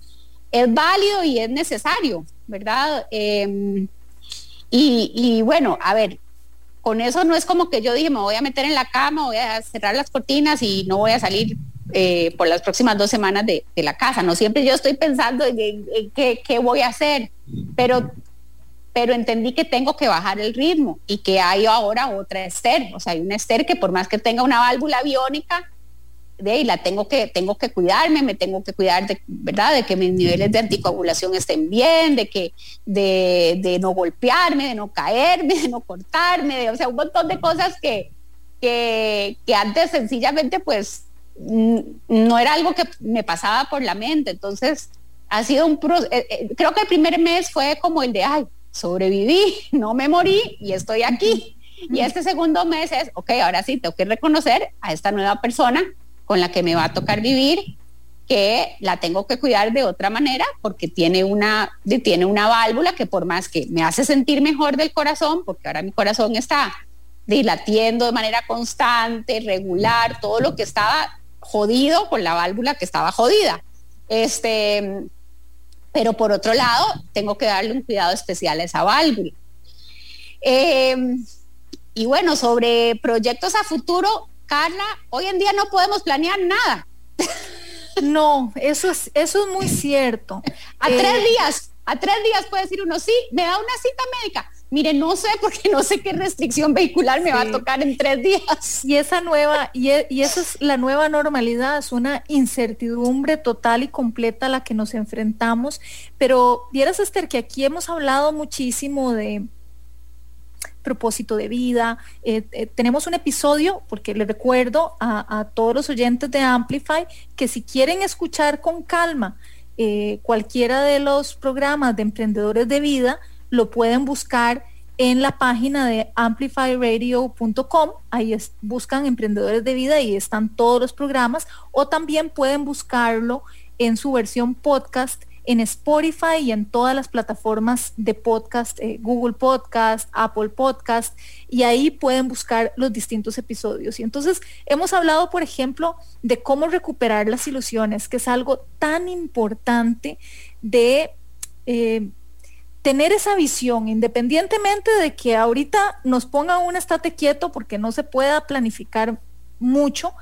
es válido y es necesario, ¿verdad? Em, y, bueno, a ver, con eso no es como que yo dije, me voy a meter en la cama, voy a cerrar las cortinas y no voy a salir eh, por las próximas dos semanas de, la casa. No siempre yo estoy pensando en, qué, voy a hacer, pero, pero entendí que tengo que bajar el ritmo y que hay ahora otra Esther. O sea, hay una Esther que por más que tenga una válvula biónica, de ahí la tengo que, tengo que cuidarme, me tengo que cuidar de, ¿verdad? De que mis niveles de anticoagulación estén bien, de que, de, no golpearme, de no caerme, de no cortarme, o sea, un montón de cosas que, que, que antes sencillamente pues no era algo que me pasaba por la mente. Entonces, ha sido un... Eh, eh, creo que el primer mes fue como el de, ay, sobreviví, no me morí y estoy aquí. Y este segundo mes es, ok, ahora sí, tengo que reconocer a esta nueva persona con la que me va a tocar vivir, que la tengo que cuidar de otra manera porque tiene una, tiene una válvula que por más que me hace sentir mejor del corazón, porque ahora mi corazón está dilatiendo de manera constante, regular, todo lo que estaba jodido con la válvula que estaba jodida. Este, pero por otro lado, tengo que darle un cuidado especial a esa válvula. Em, y bueno, sobre proyectos a futuro, Carla, hoy en día no podemos planear nada. No, eso es, eso es muy cierto. A tres eh, días, a tres días puede decir uno, sí, me da una cita médica. Mire, no sé porque no sé qué restricción vehicular me va a tocar en tres días. Y esa nueva, y, e, y esa es la nueva normalidad, es una incertidumbre total y completa a la que nos enfrentamos. Pero vieras, Esther, que aquí hemos hablado muchísimo de propósito de vida. Eh, eh, tenemos un episodio, porque les recuerdo a, todos los oyentes de Amplify que si quieren escuchar con calma eh, cualquiera de los programas de emprendedores de vida, lo pueden buscar en la página de amplifyradio.com, ahí buscan emprendedores de vida y están todos los programas, o también pueden buscarlo en su versión podcast en Spotify y en todas las plataformas de podcast, eh, Google Podcast, Apple Podcast, y ahí pueden buscar los distintos episodios. Y entonces hemos hablado, por ejemplo, de cómo recuperar las ilusiones, que es algo tan importante de... Eh, tener esa visión, independientemente de que ahorita nos ponga un estate quieto porque no se pueda planificar mucho,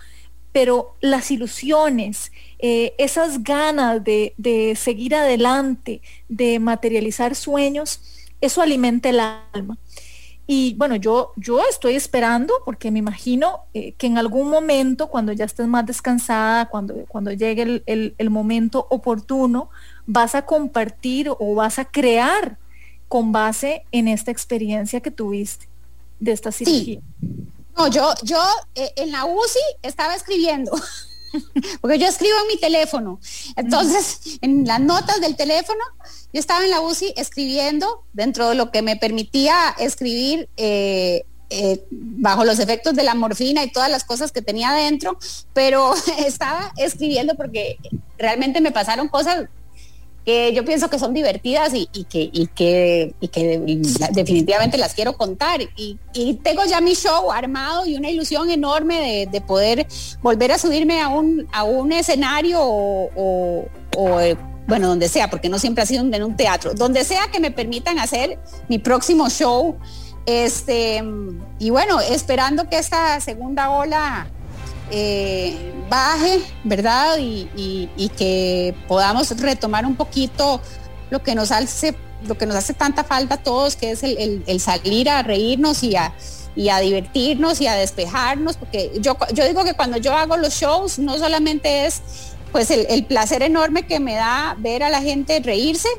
pero las ilusiones, eh, esas ganas de, de, seguir adelante, de materializar sueños, eso alimenta el alma. Y bueno, yo, yo estoy esperando porque me imagino eh, que en algún momento, cuando ya estés más descansada, cuando, cuando llegue el, el, el momento oportuno, vas a compartir o vas a crear con base en esta experiencia que tuviste de esta cirugía. Sí. No, yo, yo eh, en la UCI estaba escribiendo, porque yo escribo en mi teléfono. Entonces, en las notas del teléfono, yo estaba en la UCI escribiendo dentro de lo que me permitía escribir eh, eh, bajo los efectos de la morfina y todas las cosas que tenía adentro, pero estaba escribiendo porque realmente me pasaron cosas que yo pienso que son divertidas y, que, definitivamente las quiero contar. Y, tengo ya mi show armado y una ilusión enorme de, de poder volver a subirme a un, escenario o eh, bueno, donde sea, porque no siempre ha sido en un teatro, donde sea que me permitan hacer mi próximo show. Este, y bueno, esperando que esta segunda ola eh, baje, ¿verdad? Y, que podamos retomar un poquito lo que nos hace, lo que nos hace tanta falta a todos, que es el, salir a reírnos y a, y a divertirnos y a despejarnos, porque yo, yo digo que cuando yo hago los shows no solamente es pues el, el placer enorme que me da ver a la gente reírse,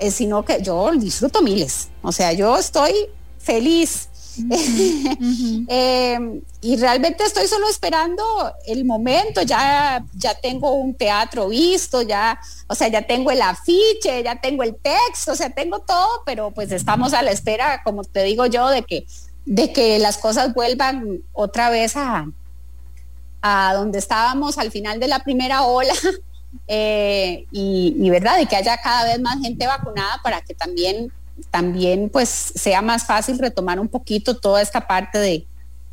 eh, sino que yo disfruto miles, o sea, yo estoy feliz Eh, y realmente estoy solo esperando el momento, ya, ya tengo un teatro visto, ya, o sea, ya tengo el afiche, ya tengo el texto, o sea, tengo todo, pero pues estamos a la espera, como te digo yo, de que, de que las cosas vuelvan otra vez a, a donde estábamos al final de la primera ola. Eh, y, y verdad, y que haya cada vez más gente vacunada para que también también pues sea más fácil retomar un poquito toda esta parte de,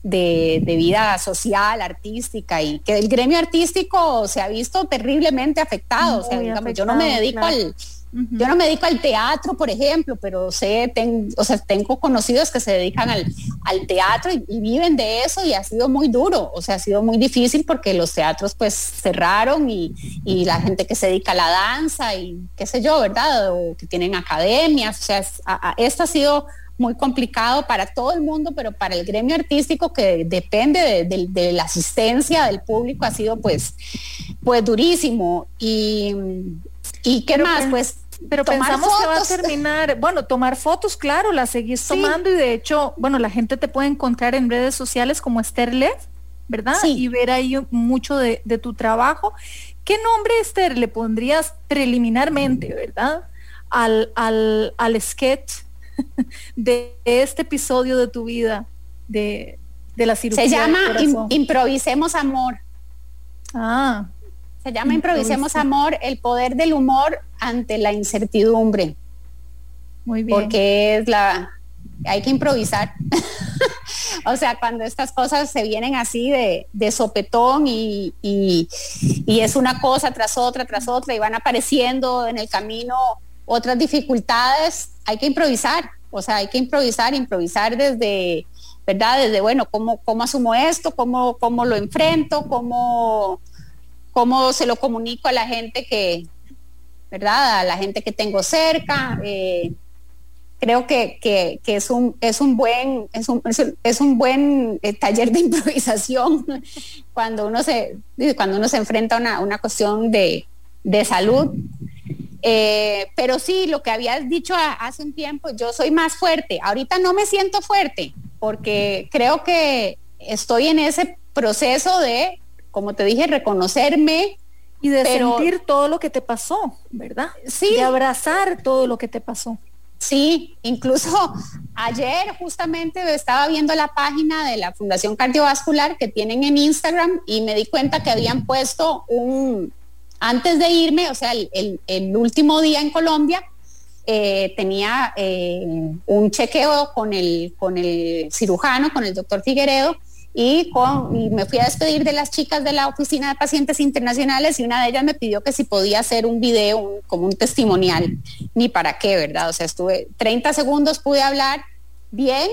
de, de, vida social, artística y que el gremio artístico se ha visto terriblemente afectado. Muy o sea, digamos, afectado, yo no me dedico claro. al Yo no me dedico al teatro, por ejemplo, pero sé, ten, o sea, tengo conocidos que se dedican al, al teatro y, viven de eso y ha sido muy duro, o sea, ha sido muy difícil porque los teatros pues cerraron y, y la gente que se dedica a la danza y qué sé yo, ¿verdad? O que tienen academias, o sea, esto ha sido muy complicado para todo el mundo, pero para el gremio artístico que depende de, de, de la asistencia del público ha sido pues, pues durísimo. Y, ¿Y qué pero más? Pues pero pensamos fotos. que va a terminar, bueno, tomar fotos, claro, las seguís sí. tomando y de hecho, bueno, la gente te puede encontrar en redes sociales como Esther Lev, ¿verdad? Sí. Y ver ahí mucho de, de, tu trabajo. ¿Qué nombre, Esther, le pondrías preliminarmente, verdad? Al, al, al sketch de este episodio de tu vida, de, de la cirugía. Se llama Improvisemos Amor. Ah, se llama Improvisemos Amor, el poder del humor ante la incertidumbre. Muy bien. Porque es la, hay que improvisar. o sea, cuando estas cosas se vienen así de, de sopetón y, y, y, es una cosa tras otra, tras otra, y van apareciendo en el camino otras dificultades, hay que improvisar. O sea, hay que improvisar, improvisar desde, ¿verdad? Desde, bueno, ¿cómo, cómo asumo esto? ¿Cómo, cómo lo enfrento? ¿Cómo cómo se lo comunico a la gente que, ¿verdad? A la gente que tengo cerca. Eh, creo que, que, es, un, es un buen, es un, es un buen eh, taller de improvisación cuando uno se, cuando uno se enfrenta a una, una cuestión de, de salud. Eh, pero sí, lo que habías dicho hace un tiempo, yo soy más fuerte. Ahorita no me siento fuerte porque creo que estoy en ese proceso de como te dije, reconocerme. Y de pero, sentir todo lo que te pasó, ¿verdad? Sí. De abrazar todo lo que te pasó. Sí, incluso ayer justamente estaba viendo la página de la Fundación Cardiovascular que tienen en Instagram y me di cuenta que habían puesto un, antes de irme, o sea, el, el, último día en Colombia, eh, tenía eh, un chequeo con el, con el cirujano, con el doctor Figueredo, y, me fui a despedir de las chicas de la oficina de pacientes internacionales y una de ellas me pidió que si podía hacer un video como un testimonial, ni para qué, ¿verdad? O sea, estuve 30 segundos, pude hablar bien,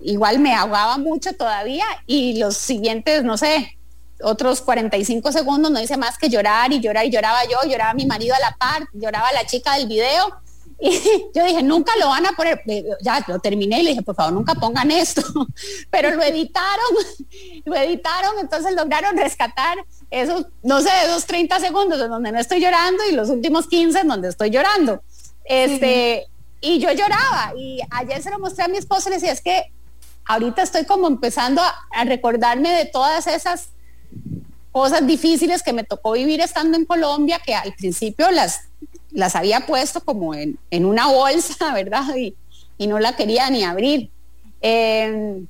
igual me ahogaba mucho todavía y los siguientes, no sé, otros 45 segundos no hice más que llorar y llorar y lloraba yo, lloraba mi marido a la par, lloraba la chica del video y yo dije, nunca lo van a poner, eh, ya lo terminé y le dije, por favor, nunca pongan esto, pero lo editaron, lo editaron, entonces lograron rescatar esos, no sé, esos 30 segundos en donde no estoy llorando y los últimos 15 en donde estoy llorando. Este, Y yo lloraba y ayer se lo mostré a mi esposo y le decía, es que ahorita estoy como empezando a recordarme de todas esas cosas difíciles que me tocó vivir estando en Colombia, que al principio las las había puesto como en, una bolsa, ¿verdad? Y, no la quería ni abrir. Em,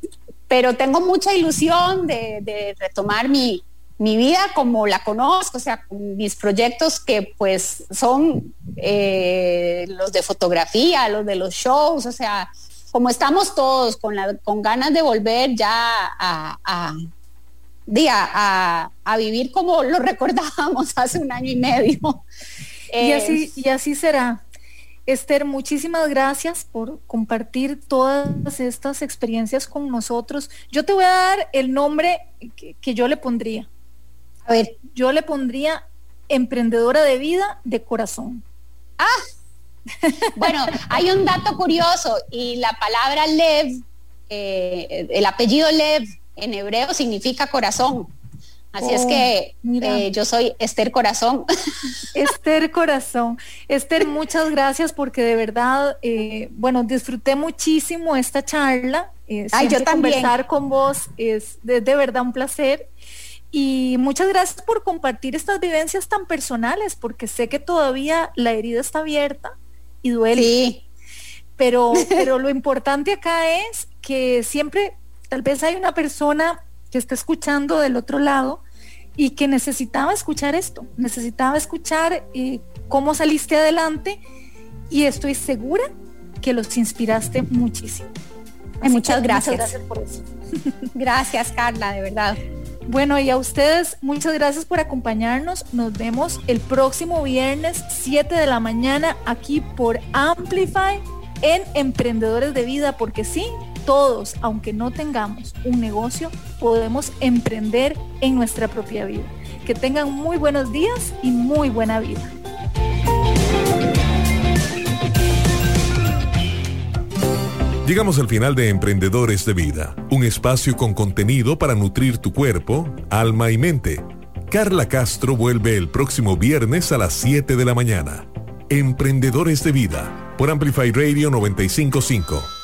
pero tengo mucha ilusión de, retomar mi, vida como la conozco, o sea, mis proyectos que pues son eh, los de fotografía, los de los shows, o sea, como estamos todos con, la, con ganas de volver ya a, a, a vivir como lo recordábamos hace un año y medio. Y así, y así será. Esther, muchísimas gracias por compartir todas estas experiencias con nosotros. Yo te voy a dar el nombre que, yo le pondría. A ver, yo le pondría emprendedora de vida de corazón. Ah, bueno, hay un dato curioso y la palabra Lev, eh, el apellido Lev en hebreo significa corazón. Así es que oh, eh, yo soy Esther Corazón. Esther Corazón. Esther, muchas gracias porque de verdad, eh, bueno, disfruté muchísimo esta charla. Eh, Ay, yo también. Conversar con vos es de, verdad un placer. Y muchas gracias por compartir estas vivencias tan personales, porque sé que todavía la herida está abierta y duele. Sí. Pero, pero lo importante acá es que siempre, tal vez hay una persona que está escuchando del otro lado y que necesitaba escuchar esto, necesitaba escuchar eh, cómo saliste adelante y estoy segura que los inspiraste muchísimo. muchas gracias. gracias por eso. gracias Carla, de verdad. Bueno, y a ustedes muchas gracias por acompañarnos. Nos vemos el próximo viernes 7 de la mañana aquí por Amplify en Emprendedores de Vida, porque sí, todos, aunque no tengamos un negocio, podemos emprender en nuestra propia vida. Que tengan muy buenos días y muy buena vida. Llegamos al final de Emprendedores de Vida, un espacio con contenido para nutrir tu cuerpo, alma y mente. Carla Castro vuelve el próximo viernes a las 7 de la mañana. Emprendedores de Vida, por Amplify Radio 955